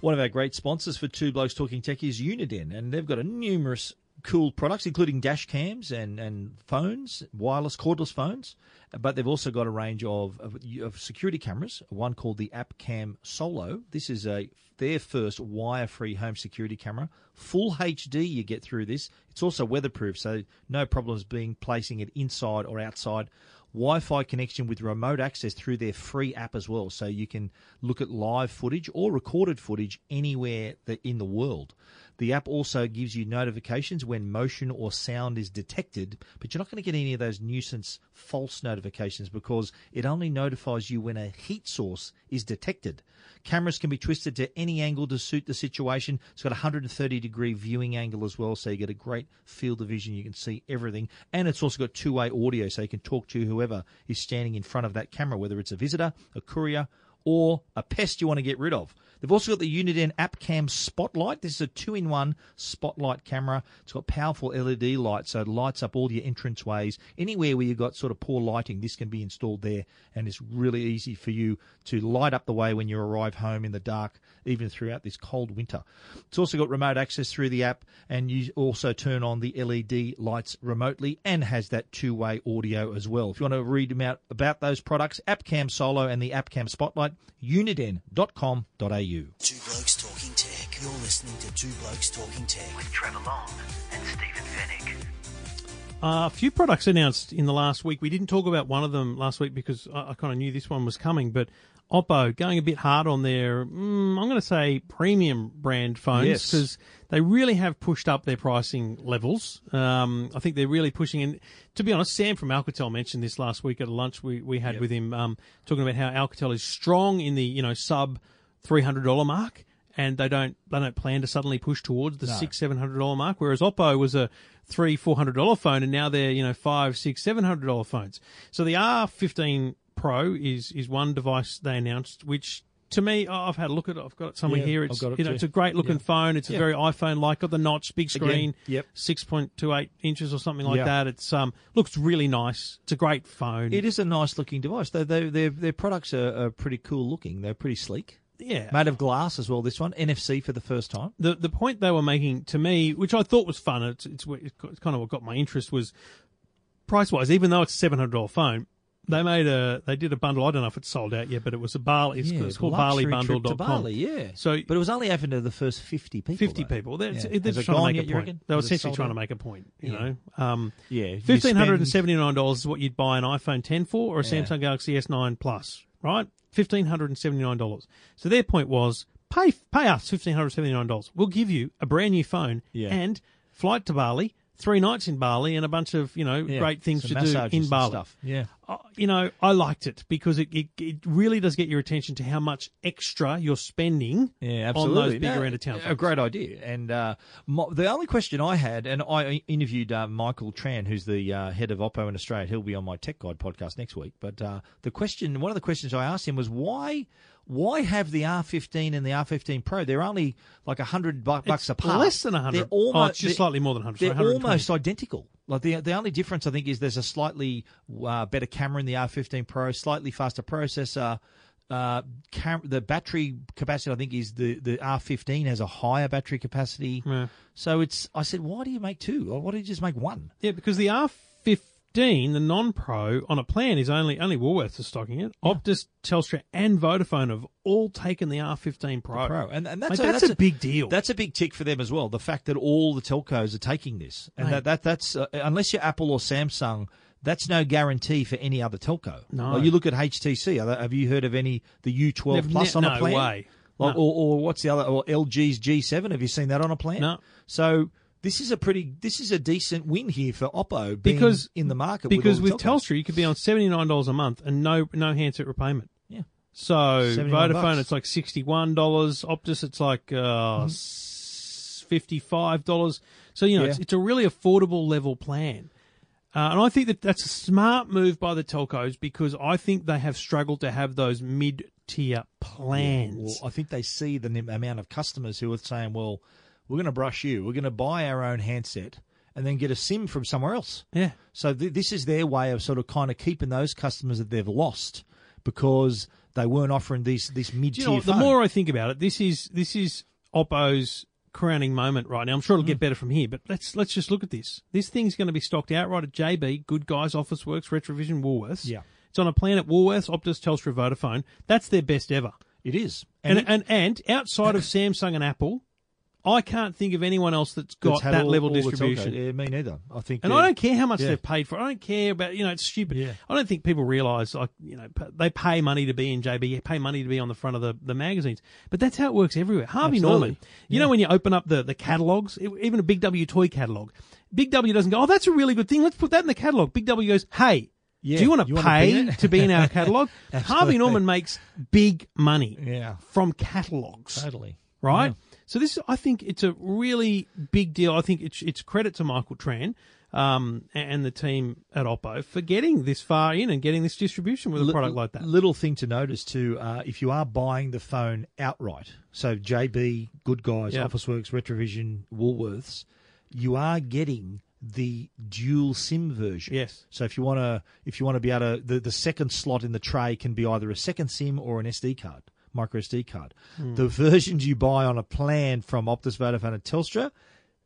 [SPEAKER 4] One of our great sponsors for Two Blokes Talking Tech is Uniden, and they've got a numerous cool products, including dash cams and, and phones, wireless cordless phones. But they've also got a range of, of, of security cameras, one called the AppCam Solo. This is a their first wire-free home security camera. Full HD you get through this. It's also weatherproof, so no problems being placing it inside or outside. Wi-Fi connection with remote access through their free app as well, so you can look at live footage or recorded footage anywhere in the world. The app also gives you notifications when motion or sound is detected, but you're not going to get any of those nuisance false notifications because it only notifies you when a heat source is detected. Cameras can be twisted to any angle to suit the situation. It's got a 130 degree viewing angle as well, so you get a great field of vision. You can see everything. And it's also got two way audio, so you can talk to whoever is standing in front of that camera, whether it's a visitor, a courier, or a pest you want to get rid of. They've also got the Uniden AppCam Spotlight. This is a two-in-one spotlight camera. It's got powerful LED lights, so it lights up all your entranceways. Anywhere where you've got sort of poor lighting, this can be installed there, and it's really easy for you to light up the way when you arrive home in the dark, even throughout this cold winter. It's also got remote access through the app, and you also turn on the LED lights remotely, and has that two-way audio as well. If you want to read about about those products, AppCam Solo and the AppCam Spotlight, uniden.com.au.
[SPEAKER 1] Two Blokes Talking Tech. You're listening to Two Blokes Talking Tech.
[SPEAKER 5] with Trevor Long and Stephen Fenech.
[SPEAKER 2] Uh, a few products announced in the last week. We didn't talk about one of them last week because I, I kind of knew this one was coming, but Oppo going a bit hard on their, mm, I'm going to say, premium brand phones
[SPEAKER 4] Yes.
[SPEAKER 2] because they really have pushed up their pricing levels. Um, I think they're really pushing. And to be honest, Sam from Alcatel mentioned this last week at a lunch we, we had with him, um, talking about how Alcatel is strong in the you know sub three hundred dollar mark. And they don't they don't plan to suddenly push towards the six seven hundred dollar mark. Whereas Oppo was a three four hundred dollar phone, and now they're you know five six seven hundred dollar phones. So the R fifteen Pro is is one device they announced, which to me oh, I've had a look at it. I've got it somewhere
[SPEAKER 4] Yeah,
[SPEAKER 2] here. It's
[SPEAKER 4] it
[SPEAKER 2] you know it's a great looking
[SPEAKER 4] Yeah.
[SPEAKER 2] phone. It's a very iPhone like. Got the notch, big screen,
[SPEAKER 4] yep.
[SPEAKER 2] six point two eight inches or something like
[SPEAKER 4] Yeah.
[SPEAKER 2] that. It's um looks really nice. It's a great phone.
[SPEAKER 4] It is a nice looking device. They, they, their, their products are, are pretty cool looking. They're pretty sleek.
[SPEAKER 2] Yeah.
[SPEAKER 4] Made of glass as well, this one. NFC for the first time.
[SPEAKER 2] the the point they were making to me, which I thought was fun, it's it's, it's kind of what got my interest was price wise. Even though it's a seven hundred dollar phone, they made a they did a bundle. I don't know if it's sold out yet, but it was a barley. It's, it's called
[SPEAKER 4] luxury trip to
[SPEAKER 2] BaliBundle.com.
[SPEAKER 4] Bali, yeah.
[SPEAKER 2] So-
[SPEAKER 4] but it was only open to the first 50 people.
[SPEAKER 2] 50
[SPEAKER 4] though.
[SPEAKER 2] people. They're,
[SPEAKER 4] Yeah.
[SPEAKER 2] they're just trying to make
[SPEAKER 4] yet,
[SPEAKER 2] a point. They were essentially trying to make a point. You
[SPEAKER 4] Yeah.
[SPEAKER 2] know, um,
[SPEAKER 4] Yeah,
[SPEAKER 2] fifteen hundred and seventy nine dollars is what you'd buy an iPhone 10 for, or a
[SPEAKER 4] Yeah.
[SPEAKER 2] Samsung Galaxy S9 Plus, right? Fifteen hundred and seventy nine dollars. So their point was pay pay us fifteen hundred seventy nine dollars. We'll give you a brand new phone
[SPEAKER 4] Yeah.
[SPEAKER 2] and flight to Bali, three nights in Bali, and a bunch of you know
[SPEAKER 4] Yeah,
[SPEAKER 2] great things to do in Bali.
[SPEAKER 4] Stuff. Yeah.
[SPEAKER 2] Uh, you know, I liked it because it, it it really does get your attention to how much extra you're spending
[SPEAKER 4] Yeah,
[SPEAKER 2] on those bigger
[SPEAKER 4] No,
[SPEAKER 2] end of town.
[SPEAKER 4] A great idea. And uh, mo- the only question I had, and I interviewed uh, Michael Tran, who's the uh, head of Oppo in Australia. He'll be on my Tech Guide podcast next week. But uh, the question, one of the questions I asked him was why. Why have the R15 and the R15 Pro? They're only like a hundred bu- bucks
[SPEAKER 2] It's
[SPEAKER 4] apart.
[SPEAKER 2] less than 100.
[SPEAKER 4] They're almost,
[SPEAKER 2] oh, it's just slightly more than 100.
[SPEAKER 4] They're
[SPEAKER 2] sorry,
[SPEAKER 4] almost identical. Like the the only difference I think is there's a slightly uh, better camera in the R15 Pro, slightly faster processor. Uh, cam- the battery capacity I think is the the R15 has a higher battery capacity.
[SPEAKER 2] Yeah.
[SPEAKER 4] So it's I said why do you make two? Or why do you just make one?
[SPEAKER 2] Yeah, because the R15, the non-pro, on a plan is only only Woolworths is stocking it. Optus, Telstra, and Vodafone have all taken the R15 Pro.
[SPEAKER 4] Pro, and, and that's,
[SPEAKER 2] Mate,
[SPEAKER 4] a,
[SPEAKER 2] that's a big deal.
[SPEAKER 4] That's a big tick for them as well. The fact that all the telcos are taking this, and
[SPEAKER 2] Mate.
[SPEAKER 4] that, that that's uh, unless you're Apple or Samsung, that's no guarantee for any other telco.
[SPEAKER 2] No.
[SPEAKER 4] Like, you look at HTC. Have you heard of any the U12
[SPEAKER 2] They've
[SPEAKER 4] Plus
[SPEAKER 2] ne-
[SPEAKER 4] on a plan?
[SPEAKER 2] way.
[SPEAKER 4] Like,
[SPEAKER 2] No.
[SPEAKER 4] or, or what's the other? Or LG's G7. Have you seen that on a plan?
[SPEAKER 2] No.
[SPEAKER 4] So. This is a pretty, this is a decent win here for Oppo being
[SPEAKER 2] Because-
[SPEAKER 4] in the market.
[SPEAKER 2] because
[SPEAKER 4] with,
[SPEAKER 2] with
[SPEAKER 4] all the telcos.
[SPEAKER 2] Telstra, you could be on seventy nine dollars a month and no no handset repayment.
[SPEAKER 4] Yeah.
[SPEAKER 2] So Vodafone,
[SPEAKER 4] bucks.
[SPEAKER 2] it's like sixty one dollars. Optus, it's like uh, fifty five dollars. So you know,
[SPEAKER 4] Yeah.
[SPEAKER 2] it's, it's a really affordable level plan. Uh, and I think that that's a smart move by the telcos because I think they have struggled to have those mid tier plans.
[SPEAKER 4] Well, I think they see the amount of customers who are saying, "Well, we're going to brush you. We're going to buy our own handset and then get a SIM from somewhere else."
[SPEAKER 2] yeah.
[SPEAKER 4] So th- this is their way of sort of kind of keeping those customers that they've lost because they weren't offering these this mid
[SPEAKER 2] Do you
[SPEAKER 4] tier.
[SPEAKER 2] know? The more I think about it, this is this is Oppo's crowning moment right now. I'm sure it'll
[SPEAKER 4] Mm.
[SPEAKER 2] get better from here, but let's let's just look at this. This thing's going to be stocked outright at JB, Good Guys, Office Works, Retravision, Woolworths.
[SPEAKER 4] Yeah.
[SPEAKER 2] It's on a plan at Woolworths, Optus, Telstra, Vodafone. That's their best ever.
[SPEAKER 4] it is,
[SPEAKER 2] And
[SPEAKER 4] it-
[SPEAKER 2] and, and outside of Samsung and Apple, I can't think of anyone else that's got
[SPEAKER 4] That's
[SPEAKER 2] that
[SPEAKER 4] all-
[SPEAKER 2] level
[SPEAKER 4] all
[SPEAKER 2] distribution.
[SPEAKER 4] Yeah, me neither. I think.
[SPEAKER 2] And I don't care how much
[SPEAKER 4] yeah.
[SPEAKER 2] they've paid for. it. I don't care about you know it's stupid.
[SPEAKER 4] Yeah.
[SPEAKER 2] I don't think people realise like you know they pay money to be in JB, pay money to be on the front of the, the magazines. But that's how it works everywhere. Harvey
[SPEAKER 4] Absolutely.
[SPEAKER 2] Norman, you know when you open up the the catalogs, even a Big W toy catalog, Big W doesn't go, oh that's a really good thing. Let's put that in the catalog. Big W goes, hey.
[SPEAKER 4] Yeah,
[SPEAKER 2] Do you want to
[SPEAKER 4] you wanna be
[SPEAKER 2] pay to be in our catalog? Harvey Norman makes big money
[SPEAKER 4] Yeah.
[SPEAKER 2] from catalogs
[SPEAKER 4] Totally.
[SPEAKER 2] right? So this, I think, it's a really big deal. I think it's it's credit to Michael Tran um, and the team at Oppo for getting this far in and getting this distribution with a product like that.
[SPEAKER 4] Little thing to notice too, uh, if you are buying the phone outright, so JB, Good Guys,
[SPEAKER 2] Yeah.
[SPEAKER 4] Officeworks, Retravision, Woolworths, you are getting the dual SIM version.
[SPEAKER 2] Yes.
[SPEAKER 4] So if you want to, if you want to be able to, the, the second slot in the tray can be either a second SIM or an SD card, micro SD card.
[SPEAKER 2] Hmm.
[SPEAKER 4] The versions you buy on a plan from Optus, Vodafone, and Telstra,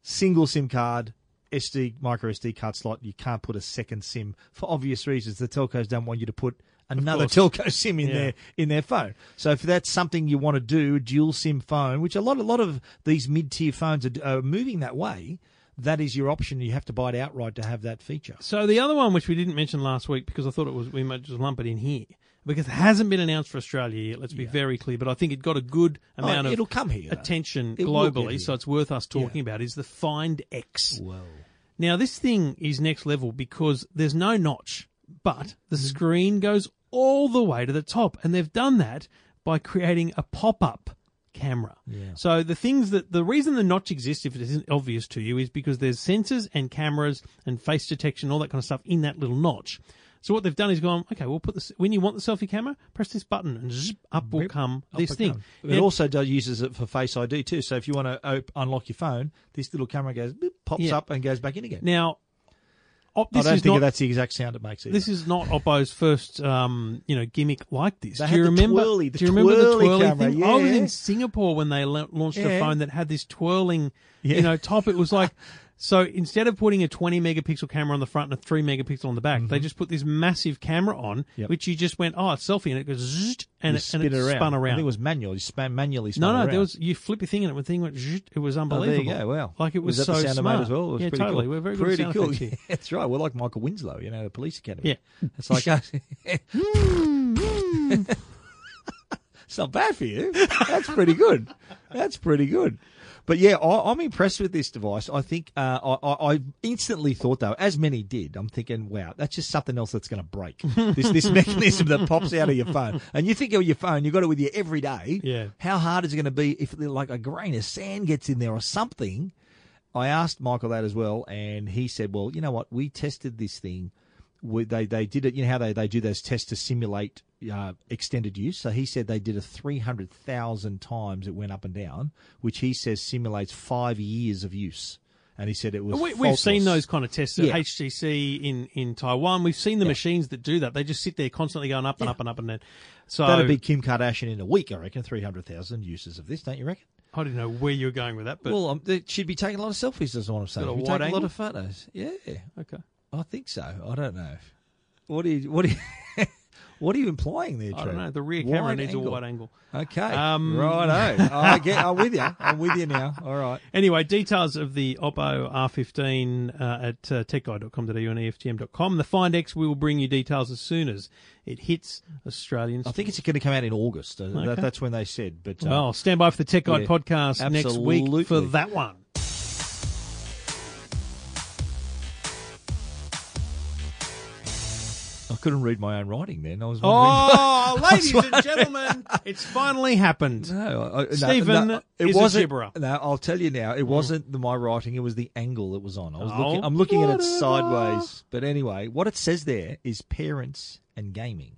[SPEAKER 4] single SIM card. SD micro SD card slot. You can't put a second SIM for obvious reasons. The telcos don't want you to put another telco SIM in
[SPEAKER 2] Yeah.
[SPEAKER 4] their in their phone. So if that's something you want to do, a dual SIM phone, which a lot a lot of these mid tier phones are, are moving that way, that is your option. You have to buy it outright to have that feature.
[SPEAKER 2] So the other one, which we didn't mention last week because I thought it was we might just lump it in here because it hasn't been announced for Australia yet. Let's be very clear, but I think it got a good amount
[SPEAKER 4] Oh,
[SPEAKER 2] of
[SPEAKER 4] it'll come here, though.
[SPEAKER 2] attention
[SPEAKER 4] It
[SPEAKER 2] globally, so it's worth us talking
[SPEAKER 4] Yeah.
[SPEAKER 2] about. Is the Find X?
[SPEAKER 4] Whoa.
[SPEAKER 2] Now, this thing is next level because there's no notch, but the
[SPEAKER 4] Mm-hmm.
[SPEAKER 2] screen goes all the way to the top. And they've done that by creating a pop up camera.
[SPEAKER 4] Yeah.
[SPEAKER 2] So the things that the reason the notch exists, if it isn't obvious to you, is because there's sensors and cameras and face detection, all that kind of stuff in that little notch. So what they've done is gone, okay, we'll put this, when you want the selfie camera, press this button and zip, up will
[SPEAKER 4] Rip,
[SPEAKER 2] come this thing.
[SPEAKER 4] comes. It
[SPEAKER 2] Now-
[SPEAKER 4] also does uses it for Face ID too. So if you want to op- unlock your phone, this little camera goes boop, pops
[SPEAKER 2] Yeah.
[SPEAKER 4] up and goes back in again.
[SPEAKER 2] now, op-
[SPEAKER 4] I
[SPEAKER 2] this
[SPEAKER 4] don't
[SPEAKER 2] is
[SPEAKER 4] think
[SPEAKER 2] not,
[SPEAKER 4] that's the exact sound it makes. Either.
[SPEAKER 2] This is not Oppo's first, um, you know, gimmick like this.
[SPEAKER 4] They
[SPEAKER 2] do
[SPEAKER 4] had
[SPEAKER 2] you
[SPEAKER 4] the
[SPEAKER 2] remember?
[SPEAKER 4] twirly- the
[SPEAKER 2] do you remember the
[SPEAKER 4] twirly
[SPEAKER 2] twirly
[SPEAKER 4] camera,
[SPEAKER 2] thing? I was
[SPEAKER 4] yeah.
[SPEAKER 2] in Singapore when they la- launched a phone that had this twirling,
[SPEAKER 4] Yeah.
[SPEAKER 2] you know, top. It was like. So instead of putting a 20 megapixel camera on the front and a 3 megapixel on the back, they just put this massive camera on,
[SPEAKER 4] Mm-hmm. Yep.
[SPEAKER 2] which you just went, oh, it's selfie, and it goes, zzzt, and it, and it
[SPEAKER 4] around.
[SPEAKER 2] spun around.
[SPEAKER 4] I think it was manual. You span manually spun
[SPEAKER 2] no, no,
[SPEAKER 4] it
[SPEAKER 2] there was you flip your thing and it, the thing went. Zzzt, it was
[SPEAKER 4] Oh, there
[SPEAKER 2] unbelievable.
[SPEAKER 4] you go. Wow.
[SPEAKER 2] like it was,
[SPEAKER 4] that
[SPEAKER 2] so
[SPEAKER 4] the sound
[SPEAKER 2] smart
[SPEAKER 4] as well? It was
[SPEAKER 2] yeah,
[SPEAKER 4] pretty
[SPEAKER 2] totally.
[SPEAKER 4] Cool.
[SPEAKER 2] We're very good
[SPEAKER 4] pretty
[SPEAKER 2] at sound
[SPEAKER 4] cool.
[SPEAKER 2] here.
[SPEAKER 4] That's right. We're like Michael Winslow, you know, the police academy.
[SPEAKER 2] Yeah.
[SPEAKER 4] It's like us. it's not bad for you. That's pretty good. That's pretty good. But yeah, I, I'm impressed with this device. I think uh, I, I, I instantly thought though, as many did, I'm thinking, wow, that's just something else that's going to break. this this mechanism that pops out of your phone, and you think of your phone, you've got it with you every day.
[SPEAKER 2] Yeah.
[SPEAKER 4] How hard is it going to be if like a grain of sand gets in there or something? I asked Michael that as well, and he said, "Well, you know what? We tested this thing. We, they they did it. You know how they, they do those tests to simulate uh, extended use. So he said they did it three hundred thousand times. It went up and down, which he says simulates five years of use. And he said it was.
[SPEAKER 2] We, we've seen those kind of tests at
[SPEAKER 4] Yeah.
[SPEAKER 2] HTC in, in Taiwan. We've seen the machines that do that. They just sit there constantly going up and
[SPEAKER 4] Yeah.
[SPEAKER 2] up and up and down. So
[SPEAKER 4] That'd be Kim Kardashian in a week, I reckon. Three hundred thousand uses of this, don't you reckon?
[SPEAKER 2] I didn't know where you were going with that, but
[SPEAKER 4] well, um, she'd be taking a lot of selfies. Is what I'm saying. She'd be
[SPEAKER 2] wide
[SPEAKER 4] taking a lot
[SPEAKER 2] angle?
[SPEAKER 4] of photos. Yeah,
[SPEAKER 2] okay.
[SPEAKER 4] I think so. I don't know. What are you? What are you? what are you implying there,
[SPEAKER 2] I don't know. The rear camera
[SPEAKER 4] Wide
[SPEAKER 2] needs
[SPEAKER 4] angle.
[SPEAKER 2] a wide angle.
[SPEAKER 4] Okay.
[SPEAKER 2] Um,
[SPEAKER 4] Righto. I get. I'm with you. I'm with you now. All right.
[SPEAKER 2] Anyway, details of the Oppo R15 uh, at uh, techguide.com.au and EFTM.com. The Find X will bring you details as soon as it hits Australian.
[SPEAKER 4] I think it's going to come out in August. Uh, that, that's when they said. But uh,
[SPEAKER 2] Well, stand by for the Tech Guide
[SPEAKER 4] Yeah,
[SPEAKER 2] podcast next week for that one.
[SPEAKER 4] Couldn't read my own writing. Then I was. wondering-
[SPEAKER 2] Oh, ladies and gentlemen, it's finally happened.
[SPEAKER 4] No, I- no,
[SPEAKER 2] Stephen
[SPEAKER 4] no,
[SPEAKER 2] is
[SPEAKER 4] it wasn't.
[SPEAKER 2] gibberer.
[SPEAKER 4] No, I'll tell you now. It wasn't the, my writing. It was the angle it was on. I was
[SPEAKER 2] Oh,
[SPEAKER 4] looking. I'm looking at it sideways. But anyway, what it says there is parents and gaming,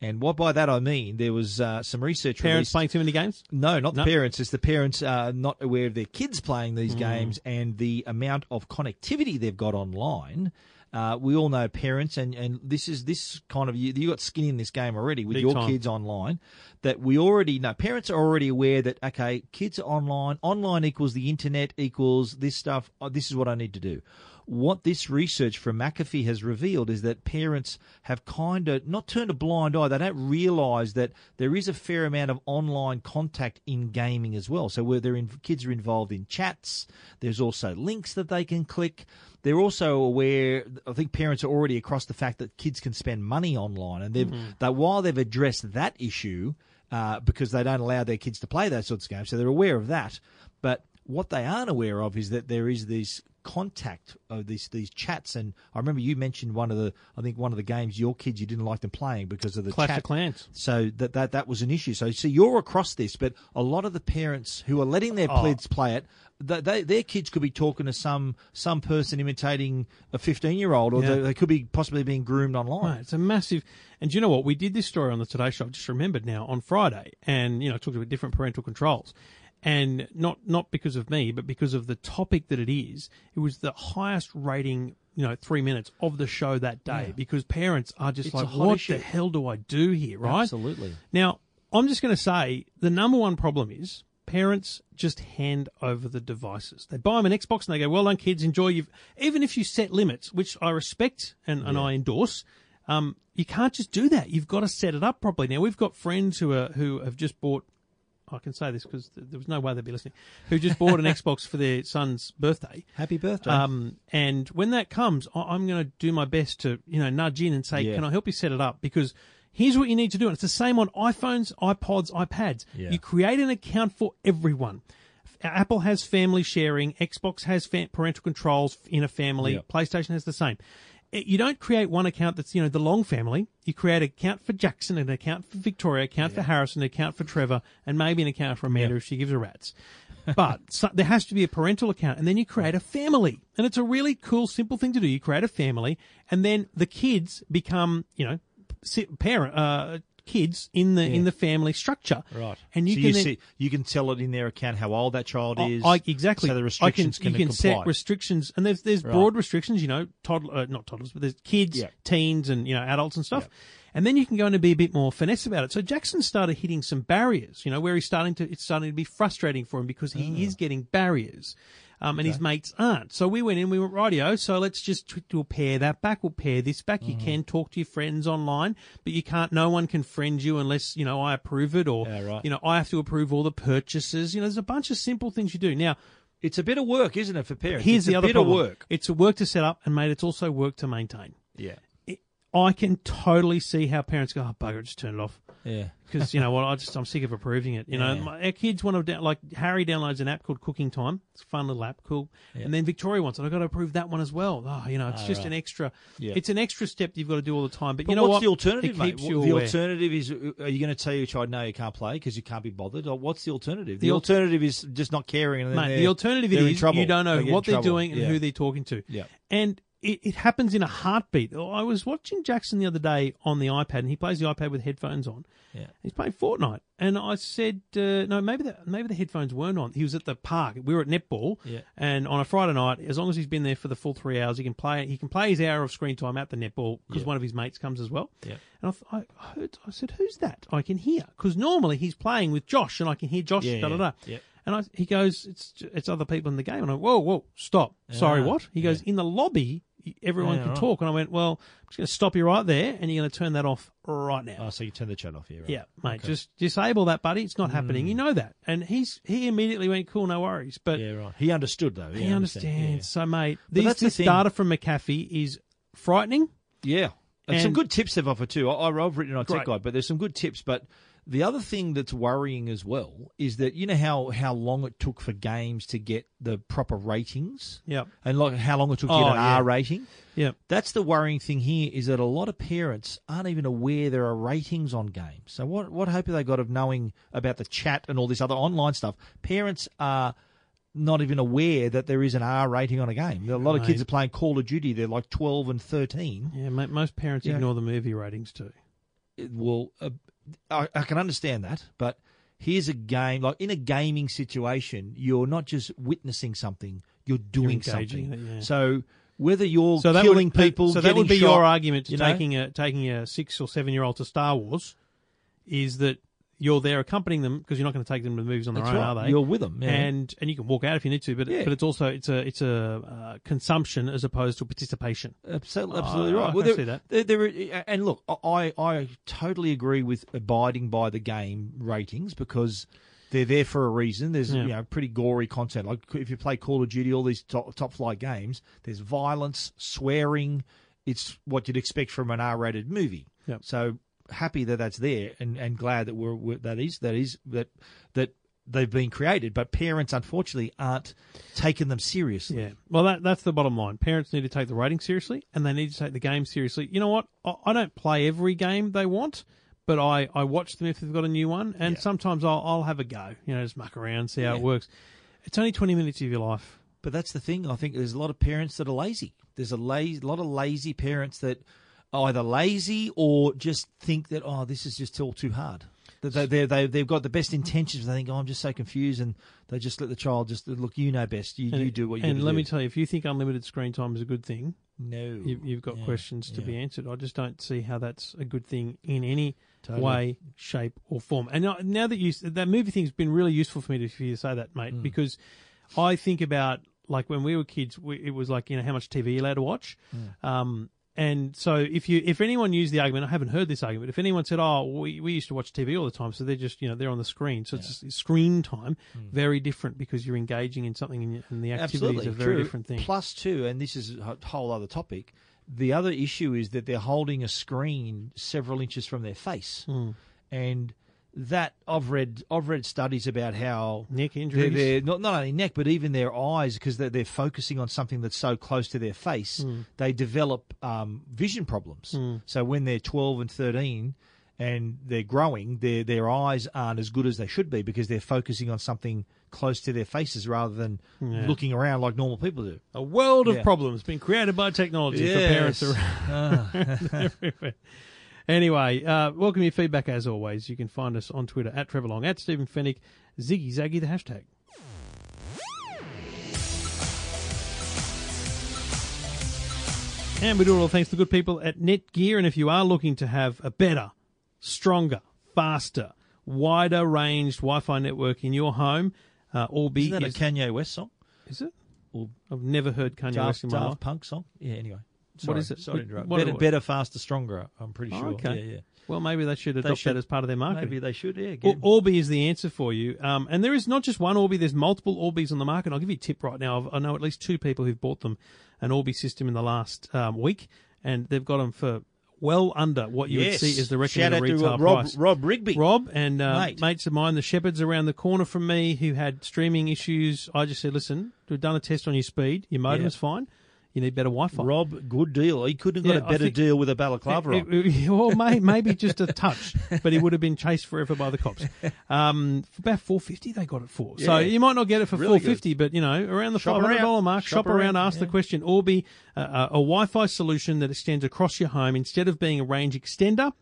[SPEAKER 4] and what by that I mean there was uh, some research.
[SPEAKER 2] Parents
[SPEAKER 4] released-
[SPEAKER 2] playing too many games?
[SPEAKER 4] No, not
[SPEAKER 2] No.
[SPEAKER 4] the parents. It's the parents uh, not aware of their kids playing these
[SPEAKER 2] Hmm.
[SPEAKER 4] games and the amount of connectivity they've got online. Uh, we all know parents, and, and this is this kind of you. You got skin in this game already with
[SPEAKER 2] Big
[SPEAKER 4] your
[SPEAKER 2] time.
[SPEAKER 4] kids online. That we already know. Parents are already aware that okay, kids are online. Online equals the internet equals this stuff. Oh, this is what I need to do. What this research from McAfee has revealed is that parents have kind of not turned a blind eye. They don't realise that there is a fair amount of online contact in gaming as well. So where they're in, kids are involved in chats, there's also links that they can click. They're also aware. I think parents are already across the fact that kids can spend money online, and they've that while they've addressed that issue uh, because they don't allow their kids to play those sorts of games, so they're aware of that. But what they aren't aware of is that there is this contact uh, of these these chats and I remember you mentioned one of the I think one of the games your kids you didn't like them playing because of the
[SPEAKER 2] Clash
[SPEAKER 4] chat
[SPEAKER 2] of Clans.
[SPEAKER 4] so that, that that was an issue. So so you're across this, but a lot of the parents who are letting their
[SPEAKER 2] Oh.
[SPEAKER 4] kids play it, they, they, their kids could be talking to some some person imitating a 15 year old, or
[SPEAKER 2] Yeah.
[SPEAKER 4] they, they could be possibly being groomed online.
[SPEAKER 2] Right, it's a massive. And do you know what? We did this story on the Today Show. I just remembered now on Friday, and you know, talked about different parental controls, and not not because of me, but because of the topic that it is. It was the highest rating, you know, three minutes of the show that day
[SPEAKER 4] Yeah.
[SPEAKER 2] because parents are just
[SPEAKER 4] It's
[SPEAKER 2] like, what
[SPEAKER 4] issue.
[SPEAKER 2] the hell do I do here? Right?
[SPEAKER 4] Absolutely.
[SPEAKER 2] Now, I'm just going to say the number one problem is parents just hand over the devices. They buy them an Xbox and they go, "Well done, kids, enjoy." You, even if you set limits, which I respect and, and I endorse, um, you can't just do that. You've got to set it up properly. Now, we've got friends who are who have just bought. I can say this because th- there was no way they'd be listening. Who just bought an Xbox for their son's birthday.
[SPEAKER 4] Happy birthday.
[SPEAKER 2] Um, and when that comes, I- I'm going to do my best to, you know, nudge in and say,
[SPEAKER 4] Yeah.
[SPEAKER 2] can I help you set it up? Because here's what you need to do. And it's the same on iPhones, iPods, iPads.
[SPEAKER 4] Yeah.
[SPEAKER 2] You create an account for everyone. Apple has family sharing. Xbox has fa- parental controls in a family.
[SPEAKER 4] Yeah.
[SPEAKER 2] PlayStation has the same. It- You don't create one account that's, you know, the long family. You create an account for Jackson, an account for Victoria, account for Harrison, an account for Trevor, and maybe an account for Amanda if she gives a rat's. but so, there has to be a parental account, and then you create a family, and it's a really cool, simple thing to do. You create a family, and then the kids become, you know, parent uh, kids in the in the family structure,
[SPEAKER 4] Right.
[SPEAKER 2] And you
[SPEAKER 4] so
[SPEAKER 2] can
[SPEAKER 4] you
[SPEAKER 2] then,
[SPEAKER 4] see, you can tell it in their account how old that child is.
[SPEAKER 2] I, exactly.
[SPEAKER 4] So the
[SPEAKER 2] I
[SPEAKER 4] restrictions
[SPEAKER 2] can,
[SPEAKER 4] can,
[SPEAKER 2] you can
[SPEAKER 4] comply.
[SPEAKER 2] set restrictions, and there's there's broad restrictions. You know, toddler, uh, not toddlers, but there's kids,
[SPEAKER 4] Yeah.
[SPEAKER 2] teens, and you know adults and stuff. And then you can go in and be a bit more finesse about it. So Jackson started hitting some barriers. You know, where he's starting to it's starting to be frustrating for him because he
[SPEAKER 4] Ah.
[SPEAKER 2] is getting barriers. Um, and his mates aren't. So we went in, we went radio. So let's just we'll pair that back. We'll pair this back.
[SPEAKER 4] Mm-hmm.
[SPEAKER 2] You can talk to your friends online, but you can't. No one can friend you unless you know I approve it, or
[SPEAKER 4] Yeah, right.
[SPEAKER 2] you know I have to approve all the purchases. You know, there's a bunch of simple things you do now.
[SPEAKER 4] It's a bit of work, isn't it, for parents?
[SPEAKER 2] Here's
[SPEAKER 4] it's
[SPEAKER 2] the
[SPEAKER 4] a
[SPEAKER 2] other
[SPEAKER 4] bit
[SPEAKER 2] problem.
[SPEAKER 4] of work.
[SPEAKER 2] It's a work to set up, and mate, it's also work to maintain.
[SPEAKER 4] Yeah.
[SPEAKER 2] I can totally see how parents go, "Oh bugger, just turn it off."
[SPEAKER 4] Yeah.
[SPEAKER 2] Because you know what, I just I'm sick of approving it. You know,
[SPEAKER 4] Yeah.
[SPEAKER 2] my, our kids want to down, like Harry downloads an app called Cooking Time. It's a fun little app, cool. And then Victoria wants it. I've got to approve that one as well. Oh, you know, it's just an extra.
[SPEAKER 4] Yeah.
[SPEAKER 2] It's an extra step you've got to do all the time. But,
[SPEAKER 4] But
[SPEAKER 2] you know
[SPEAKER 4] what's
[SPEAKER 2] what?
[SPEAKER 4] the alternative,
[SPEAKER 2] It
[SPEAKER 4] mate?
[SPEAKER 2] keeps
[SPEAKER 4] What-
[SPEAKER 2] you
[SPEAKER 4] the
[SPEAKER 2] aware.
[SPEAKER 4] alternative is: uh, Are you going to tell your child no, you can't play because you can't be bothered? Or what's the alternative? The,
[SPEAKER 2] The al-
[SPEAKER 4] alternative is just not caring. And then
[SPEAKER 2] Mate,
[SPEAKER 4] they're-
[SPEAKER 2] the alternative
[SPEAKER 4] they're in
[SPEAKER 2] is
[SPEAKER 4] trouble.
[SPEAKER 2] you don't know
[SPEAKER 4] They get
[SPEAKER 2] what they're
[SPEAKER 4] trouble.
[SPEAKER 2] doing and
[SPEAKER 4] Yeah.
[SPEAKER 2] who they're talking to.
[SPEAKER 4] Yeah.
[SPEAKER 2] And it, it happens in a heartbeat. I was watching Jackson the other day on the iPad, and he plays the iPad with headphones on.
[SPEAKER 4] Yeah.
[SPEAKER 2] He's playing Fortnite, and I said, uh, "No, maybe the maybe the headphones weren't on." He was at the park. We were at netball,
[SPEAKER 4] Yeah.
[SPEAKER 2] and on a Friday night, as long as he's been there for the full three hours, he can play. He can play his hour of screen time at the netball because
[SPEAKER 4] Yeah.
[SPEAKER 2] one of his mates comes as well.
[SPEAKER 4] Yeah.
[SPEAKER 2] And I, th- I heard, I said, "Who's that?" I can hear because normally he's playing with Josh, and I can hear Josh.
[SPEAKER 4] Yeah,
[SPEAKER 2] da da da.
[SPEAKER 4] yeah.
[SPEAKER 2] And I, he goes, "It's it's other people in the game." And I, whoa, whoa, stop. Sorry,
[SPEAKER 4] Ah,
[SPEAKER 2] what? He goes, "In the lobby, everyone
[SPEAKER 4] Yeah,
[SPEAKER 2] can
[SPEAKER 4] right.
[SPEAKER 2] talk." And I went, "Well, I'm just going to stop you right there, and you're going to turn that off right now."
[SPEAKER 4] Oh, so you turn the chat off here. Right?
[SPEAKER 2] Yeah, mate, just disable that, buddy. It's not happening. You know that. And he's he immediately went, cool, no worries. But
[SPEAKER 4] Mm. Yeah, right. He understood though.
[SPEAKER 2] he
[SPEAKER 4] Yeah,
[SPEAKER 2] understands. So, mate,
[SPEAKER 4] But
[SPEAKER 2] these,
[SPEAKER 4] that's the
[SPEAKER 2] this data from McAfee is frightening.
[SPEAKER 4] Yeah. yeah. And, some good tips they've offered too. I, I've written on Tech Guide, but there's some good tips. But the other thing that's worrying as well is that you know how how long it took for games to get the proper ratings,
[SPEAKER 2] Yep.
[SPEAKER 4] and like how long it took to
[SPEAKER 2] Oh,
[SPEAKER 4] get an
[SPEAKER 2] yeah.
[SPEAKER 4] R rating.
[SPEAKER 2] Yep.
[SPEAKER 4] That's the worrying thing here is that a lot of parents aren't even aware there are ratings on games. So what what hope have they got of knowing about the chat and all this other online stuff? Parents are not even aware that there is an R rating on a game. A lot of kids
[SPEAKER 2] Mate.
[SPEAKER 4] are playing Call of Duty. They're like 12 and 13.
[SPEAKER 2] Yeah, mate, most parents
[SPEAKER 4] Yeah.
[SPEAKER 2] ignore the movie ratings too.
[SPEAKER 4] Well, uh, I, I can understand that, but here's a game like in a gaming situation, you're not just witnessing something, you're doing
[SPEAKER 2] engaging
[SPEAKER 4] something.
[SPEAKER 2] it, yeah.
[SPEAKER 4] So whether you're
[SPEAKER 2] So
[SPEAKER 4] killing
[SPEAKER 2] would,
[SPEAKER 4] people,
[SPEAKER 2] So that would be
[SPEAKER 4] getting
[SPEAKER 2] your argument to
[SPEAKER 4] you know?
[SPEAKER 2] taking a taking a six or seven year old to Star Wars, is that you're there accompanying them because you're not going to take them to the movies on their
[SPEAKER 4] That's
[SPEAKER 2] own,
[SPEAKER 4] right.
[SPEAKER 2] are they?
[SPEAKER 4] You're with them, yeah.
[SPEAKER 2] and and you can walk out if you need to, but
[SPEAKER 4] Yeah.
[SPEAKER 2] but it's also it's a it's a uh, consumption as opposed to participation.
[SPEAKER 4] Absolutely,
[SPEAKER 2] Oh,
[SPEAKER 4] absolutely
[SPEAKER 2] I
[SPEAKER 4] right.
[SPEAKER 2] can
[SPEAKER 4] there,
[SPEAKER 2] see that.
[SPEAKER 4] There, there and look, I I totally agree with abiding by the game ratings because they're there for a reason. There's
[SPEAKER 2] Yeah.
[SPEAKER 4] you know pretty gory content. Like if you play Call of Duty, all these top, top flight games, there's violence, swearing. It's what you'd expect from an R-rated movie.
[SPEAKER 2] Yep.
[SPEAKER 4] So happy that that's there, and, and glad that we're, we're that is that is that that they've been created. But parents, unfortunately, aren't taking them seriously.
[SPEAKER 2] Yeah. Well, that that's the bottom line. Parents need to take the rating seriously, and they need to take the game seriously. You know what? I, I don't play every game they want, but I, I watch them if they've got a new one, and
[SPEAKER 4] Yeah.
[SPEAKER 2] sometimes I'll I'll have a go. You know, just muck around, see how it works. It's only twenty minutes of your life.
[SPEAKER 4] But that's the thing. I think there's a lot of parents that are lazy. There's a lazy, lot of lazy parents that either lazy or just think that oh, this is just all too hard. They they they they've got the best intentions. But they think oh, I'm just so confused, and they just let the child just look. You know best. You, you do what you.
[SPEAKER 2] Do.
[SPEAKER 4] And
[SPEAKER 2] let
[SPEAKER 4] do.
[SPEAKER 2] me tell you, if you think unlimited screen time is a good thing,
[SPEAKER 4] no,
[SPEAKER 2] you, you've got
[SPEAKER 4] Yeah,
[SPEAKER 2] questions to
[SPEAKER 4] yeah.
[SPEAKER 2] be answered. I just don't see how that's a good thing in any
[SPEAKER 4] Totally.
[SPEAKER 2] way, shape, or form. And now- now that you that movie thing's been really useful for me to for you to say that,
[SPEAKER 4] Mm.
[SPEAKER 2] mate, because I think about like when we were kids, we, it was like you know how much TV you're allowed to watch.
[SPEAKER 4] Mm.
[SPEAKER 2] Um, and so if you if anyone used the argument, I haven't heard this argument. If anyone said, "Oh, we, we used to watch TV all the time," so they're just you know they're on the screen, so it's screen time, very different because you're engaging in something and, the activities
[SPEAKER 4] Mm. Absolutely,
[SPEAKER 2] are very
[SPEAKER 4] true.
[SPEAKER 2] different thing.
[SPEAKER 4] two, and this is a whole other topic. The other issue is that they're holding a screen several inches from their face,
[SPEAKER 2] Hmm.
[SPEAKER 4] and that I've read. I've read studies about how
[SPEAKER 2] Neck
[SPEAKER 4] they're,
[SPEAKER 2] injuries.
[SPEAKER 4] they're not not only neck but even their eyes because they're, they're focusing on something that's so close to their face.
[SPEAKER 2] Hmm.
[SPEAKER 4] They develop um, vision problems. So when they're twelve and thirteen. And they're growing. Their their eyes aren't as good as they should be because they're focusing on something close to their faces rather than
[SPEAKER 2] Yeah.
[SPEAKER 4] looking around like normal people do.
[SPEAKER 2] A world of
[SPEAKER 4] Yeah.
[SPEAKER 2] problems being created by technology for parents
[SPEAKER 4] Yes.
[SPEAKER 2] around everywhere. Anyway, uh, welcome your feedback as always. You can find us on Twitter at Trevor Long, at Stephen Fenech, Ziggy Zaggy, the hashtag. And we do it all thanks to the good people at Netgear. And if you are looking to have a better, stronger, faster, wider ranged Wi Fi network in your home, uh, Orbi
[SPEAKER 4] Isn't that a Kanye West song?
[SPEAKER 2] is it?
[SPEAKER 4] Or
[SPEAKER 2] I've never heard Kanye
[SPEAKER 4] Daft,
[SPEAKER 2] West in my life.
[SPEAKER 4] Daft Punk song? Yeah. Anyway,
[SPEAKER 2] What
[SPEAKER 4] Sorry,
[SPEAKER 2] is it?
[SPEAKER 4] Sorry to interrupt. better,
[SPEAKER 2] what-
[SPEAKER 4] better, faster, stronger. I'm pretty
[SPEAKER 2] Oh,
[SPEAKER 4] sure.
[SPEAKER 2] okay.
[SPEAKER 4] Yeah, yeah.
[SPEAKER 2] Well, maybe they should adopt
[SPEAKER 4] should-
[SPEAKER 2] that as part of their marketing.
[SPEAKER 4] Maybe they should. Yeah.
[SPEAKER 2] Or- Orbi is the answer for you. Um, and there is not just one Orbi, there's multiple Orbis on the market. I'll give you a tip right now. I've, I know at least two people who've bought them an Orbi system in the last um, week, and they've got them for well under what you
[SPEAKER 4] yes.
[SPEAKER 2] would see as the recommended retail
[SPEAKER 4] Rob,
[SPEAKER 2] price.
[SPEAKER 4] Rob Rigby.
[SPEAKER 2] Rob and uh,
[SPEAKER 4] Mate.
[SPEAKER 2] mates of mine, the shepherds around the corner from me who had streaming issues. I just said, listen, we've done a test on your speed. Your modem
[SPEAKER 4] Yeah.
[SPEAKER 2] is fine. You need better Wi-Fi.
[SPEAKER 4] Rob, good deal. He couldn't have got
[SPEAKER 2] Yeah,
[SPEAKER 4] a
[SPEAKER 2] I
[SPEAKER 4] better
[SPEAKER 2] think-
[SPEAKER 4] deal with a balaclava.
[SPEAKER 2] It- it- well, may, maybe just a touch, but he would have been chased forever by the cops. Um, for about four fifty, they got it for. So you might not get it for
[SPEAKER 4] Really
[SPEAKER 2] four fifty, but you know, around the
[SPEAKER 4] Shop
[SPEAKER 2] five hundred dollar
[SPEAKER 4] around.
[SPEAKER 2] mark. Shop,
[SPEAKER 4] Shop
[SPEAKER 2] around.
[SPEAKER 4] around,
[SPEAKER 2] Ask the
[SPEAKER 4] yeah.
[SPEAKER 2] question. Orbi, uh, uh, a Wi-Fi solution that extends across your home instead of being a range extender.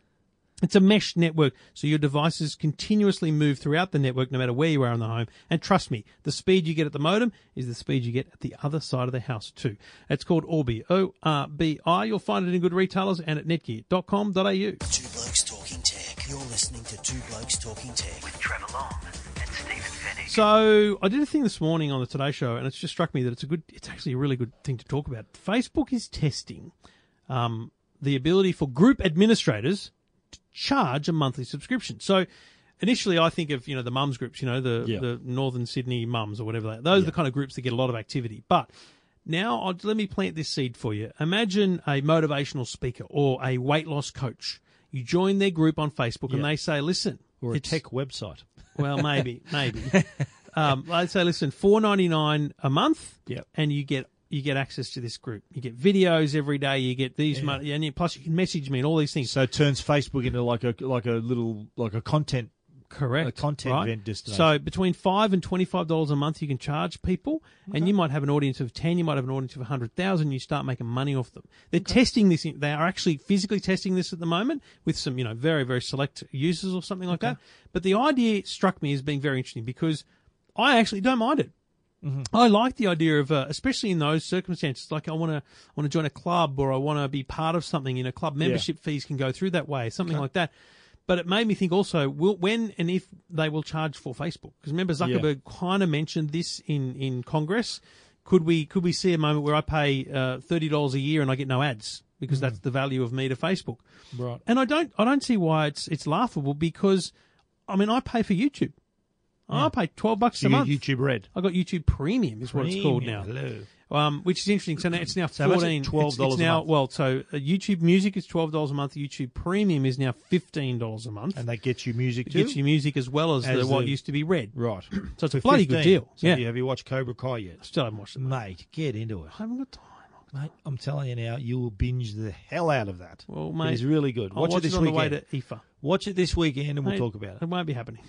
[SPEAKER 2] It's a mesh network, so your devices continuously move throughout the network no matter where you are in the home. And trust me, the speed you get at the modem is the speed you get at the other side of the house too. It's called Orbi, O-R-B-I. You'll find it in good retailers and at netgear.com.au.
[SPEAKER 1] Two Blokes Talking Tech. You're listening to Two Blokes Talking Tech.
[SPEAKER 5] with Trevor Long and Stephen Fenech.
[SPEAKER 2] So I did a thing this morning on the Today Show, and it's just struck me that it's a good, it's actually a really good thing to talk about. Facebook is testing um, the ability for group administrators to charge a monthly subscription. So initially, I think of you know the mums groups, you know the
[SPEAKER 4] Yeah.
[SPEAKER 2] the Northern Sydney mums or whatever. They, those are the kind of groups that get a lot of activity, but. Now, I'll, let me plant this seed for you. Imagine a motivational speaker or a weight loss coach. You join their group on Facebook and they say, listen,
[SPEAKER 4] or a tech website.
[SPEAKER 2] well, maybe, maybe. Um, I'd say, listen, four ninety nine a month,
[SPEAKER 4] Yep.
[SPEAKER 2] and you get you get access to this group. You get videos every day. You get these, money, and you, plus you can message me and all these things.
[SPEAKER 4] So it turns Facebook into like a like a little like a content
[SPEAKER 2] Correct.
[SPEAKER 4] a content
[SPEAKER 2] right?
[SPEAKER 4] event destination.
[SPEAKER 2] So between five and twenty five dollars a month, you can charge people, and you might have an audience of ten. You might have an audience of hundred thousand. You start making money off them. They're testing this. in- They are actually physically testing this at the moment with some, you know, very very select users or something like that. But the idea struck me as being very interesting because I actually don't mind it. I like the idea of, uh, especially in those circumstances, like I want to want to join a club or I want to be part of something. You know, club membership fees can go through that way, something like that. But it made me think also, will, when and if they will charge for Facebook? Because remember, Zuckerberg kind of mentioned this in, in Congress. Could we could we see a moment where I pay uh, thirty dollars a year and I get no ads because that's the value of me to Facebook?
[SPEAKER 4] Right.
[SPEAKER 2] And I don't I don't see why it's it's laughable because I mean I pay for YouTube. I pay twelve bucks a
[SPEAKER 4] you
[SPEAKER 2] month.
[SPEAKER 4] YouTube Red.
[SPEAKER 2] I got YouTube Premium is what it's called now.
[SPEAKER 4] Hello.
[SPEAKER 2] Um, which is interesting. So now it's now
[SPEAKER 4] So how much?
[SPEAKER 2] fourteen.
[SPEAKER 4] $12
[SPEAKER 2] it's, it's
[SPEAKER 4] a
[SPEAKER 2] now
[SPEAKER 4] month.
[SPEAKER 2] well. So uh, YouTube Music is twelve dollars a month. YouTube Premium is now fifteen dollars a month.
[SPEAKER 4] And that gets you music
[SPEAKER 2] it
[SPEAKER 4] too.
[SPEAKER 2] gets you music as well as,
[SPEAKER 4] As
[SPEAKER 2] the, what
[SPEAKER 4] the-
[SPEAKER 2] used to be Red.
[SPEAKER 4] right.
[SPEAKER 2] So it's a bloody good deal.
[SPEAKER 4] So
[SPEAKER 2] yeah,
[SPEAKER 4] you- have you watched Cobra Kai yet?
[SPEAKER 2] still haven't watched it.
[SPEAKER 4] Mate, get into it.
[SPEAKER 2] I haven't got time.
[SPEAKER 4] Mate, I'm telling you now, you will binge the hell out of that.
[SPEAKER 2] Well, mate,
[SPEAKER 4] is really good.
[SPEAKER 2] I'll
[SPEAKER 4] Watch,
[SPEAKER 2] watch
[SPEAKER 4] it this
[SPEAKER 2] on
[SPEAKER 4] weekend.
[SPEAKER 2] the way to IFA.
[SPEAKER 4] Watch it this weekend, and we'll
[SPEAKER 2] Mate,
[SPEAKER 4] talk about it.
[SPEAKER 2] It won't be happening.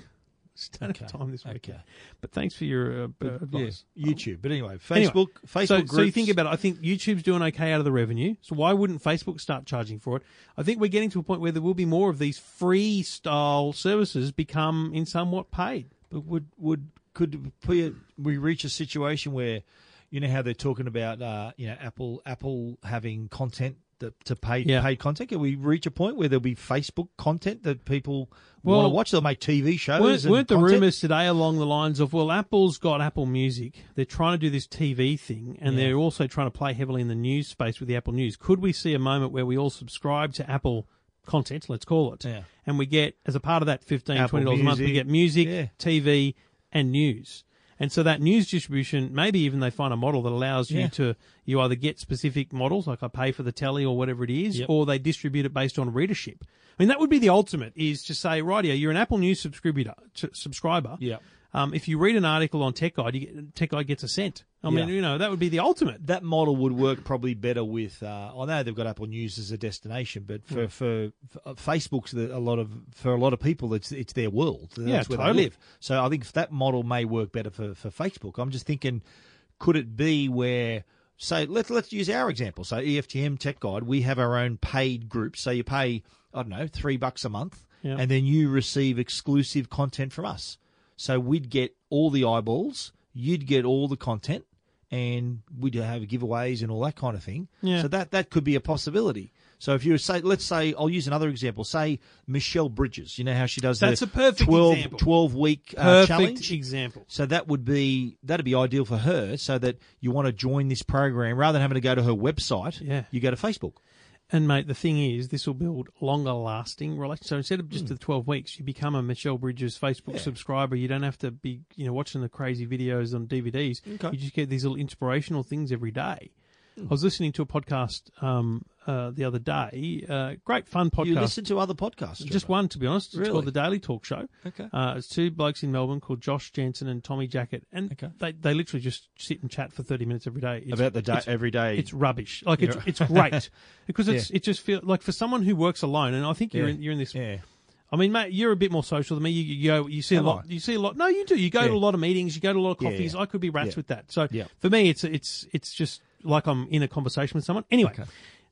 [SPEAKER 2] Just don't
[SPEAKER 4] Okay.
[SPEAKER 2] have time this weekend.
[SPEAKER 4] Okay.
[SPEAKER 2] But thanks for your uh, uh, advice.
[SPEAKER 4] Yeah, YouTube. But anyway,
[SPEAKER 2] Anyway,
[SPEAKER 4] Facebook, Facebook
[SPEAKER 2] so,
[SPEAKER 4] groups.
[SPEAKER 2] so you think about it. I think YouTube's doing okay out of the revenue. So why wouldn't Facebook start charging for it? I think we're getting to a point where there will be more of these free style services become in somewhat paid.
[SPEAKER 4] But would would could we we reach a situation where, you know how they're talking about, uh, you know, Apple Apple having content that, to pay
[SPEAKER 2] Yeah.
[SPEAKER 4] paid content? Can we reach a point where there'll be Facebook content that people
[SPEAKER 2] Well,
[SPEAKER 4] want to watch? They'll make TV shows.
[SPEAKER 2] Weren't, weren't the
[SPEAKER 4] content?
[SPEAKER 2] rumors today along the lines of, well, Apple's got Apple Music. They're trying to do this TV thing, and
[SPEAKER 4] Yeah.
[SPEAKER 2] they're also trying to play heavily in the news space with the Apple News. Could we see a moment where we all subscribe to Apple content, let's call it,
[SPEAKER 4] Yeah.
[SPEAKER 2] and we get, as a part of that 15,
[SPEAKER 4] Apple
[SPEAKER 2] $20 a month, we get music. TV, and news. And so that news distribution, maybe even they find a model that allows
[SPEAKER 4] Yeah.
[SPEAKER 2] you to, you either get specific models, like I pay for the telly or whatever it is,
[SPEAKER 4] Yep.
[SPEAKER 2] or they distribute it based on readership. I mean, that would be the ultimate, is to say, right here, you're an Apple News subscriber, t- subscriber.
[SPEAKER 4] Yeah.
[SPEAKER 2] Um, if you read an article on Tech Guide, you get, Tech Guide gets a cent. I mean,
[SPEAKER 4] Yeah.
[SPEAKER 2] you know, that would be the ultimate.
[SPEAKER 4] that model would work probably better with. Uh, I know they've got Apple News as a destination, but for
[SPEAKER 2] Hmm.
[SPEAKER 4] for, for uh, Facebook's the, a lot of for a lot of people, it's it's their world. That's
[SPEAKER 2] Yeah,
[SPEAKER 4] where
[SPEAKER 2] totally.
[SPEAKER 4] they live. So I think that model may work better for, for Facebook. I'm just thinking, could it be where? So let's let's use our example. So EFTM Tech Guide, we have our own paid group. So you pay I don't know three bucks a month,
[SPEAKER 2] Yeah.
[SPEAKER 4] and then you receive exclusive content from us. So we'd get all the eyeballs, you'd get all the content, and we'd have giveaways and all that kind of thing.
[SPEAKER 2] Yeah.
[SPEAKER 4] So that that could be a possibility. So if you say, let's say, I'll use another example. Say Michelle Bridges. You know how she does
[SPEAKER 2] that.
[SPEAKER 4] That's
[SPEAKER 2] a perfect
[SPEAKER 4] 12,
[SPEAKER 2] example.
[SPEAKER 4] 12 week uh,
[SPEAKER 2] Perfect
[SPEAKER 4] challenge.
[SPEAKER 2] example.
[SPEAKER 4] So that would be that'd be ideal for her. So that you want to join this program rather than having to go to her website.
[SPEAKER 2] Yeah.
[SPEAKER 4] you go to Facebook.
[SPEAKER 2] And mate, the thing is, this will build longer lasting relationships. So instead of just hmm. the twelve weeks, you become a Michelle Bridges Facebook.
[SPEAKER 4] Yeah.
[SPEAKER 2] subscriber. You don't have to be, you know, watching the crazy videos on DVDs.
[SPEAKER 4] Okay.
[SPEAKER 2] You just get these little inspirational things every day. I was listening to a podcast um, uh, the other day. Uh, great fun podcast.
[SPEAKER 4] You listen to other podcasts.
[SPEAKER 2] Just one, to be honest. It's
[SPEAKER 4] Really?
[SPEAKER 2] called the Daily Talk Show.
[SPEAKER 4] Okay.
[SPEAKER 2] Uh, it's two blokes in Melbourne called Josh Janssen and Tommy Jackett, and
[SPEAKER 4] Okay.
[SPEAKER 2] they they literally just sit and chat for thirty minutes every day. It's,
[SPEAKER 4] about the day every day.
[SPEAKER 2] it's rubbish. Like it's it's great because it's it just feels like for someone who works alone, and I think you're
[SPEAKER 4] Yeah.
[SPEAKER 2] in, you're in this.
[SPEAKER 4] yeah.
[SPEAKER 2] I mean, mate, you're a bit more social than me. You, you go, you see a lot.
[SPEAKER 4] I?
[SPEAKER 2] You see a lot. No, you do. You go
[SPEAKER 4] Yeah.
[SPEAKER 2] to a lot of meetings. You go to a lot of
[SPEAKER 4] Yeah,
[SPEAKER 2] coffees.
[SPEAKER 4] yeah.
[SPEAKER 2] I could be rats
[SPEAKER 4] Yeah.
[SPEAKER 2] with that. So
[SPEAKER 4] Yeah.
[SPEAKER 2] for me, it's it's it's just like I'm in a conversation with someone. Anyway,
[SPEAKER 4] Okay.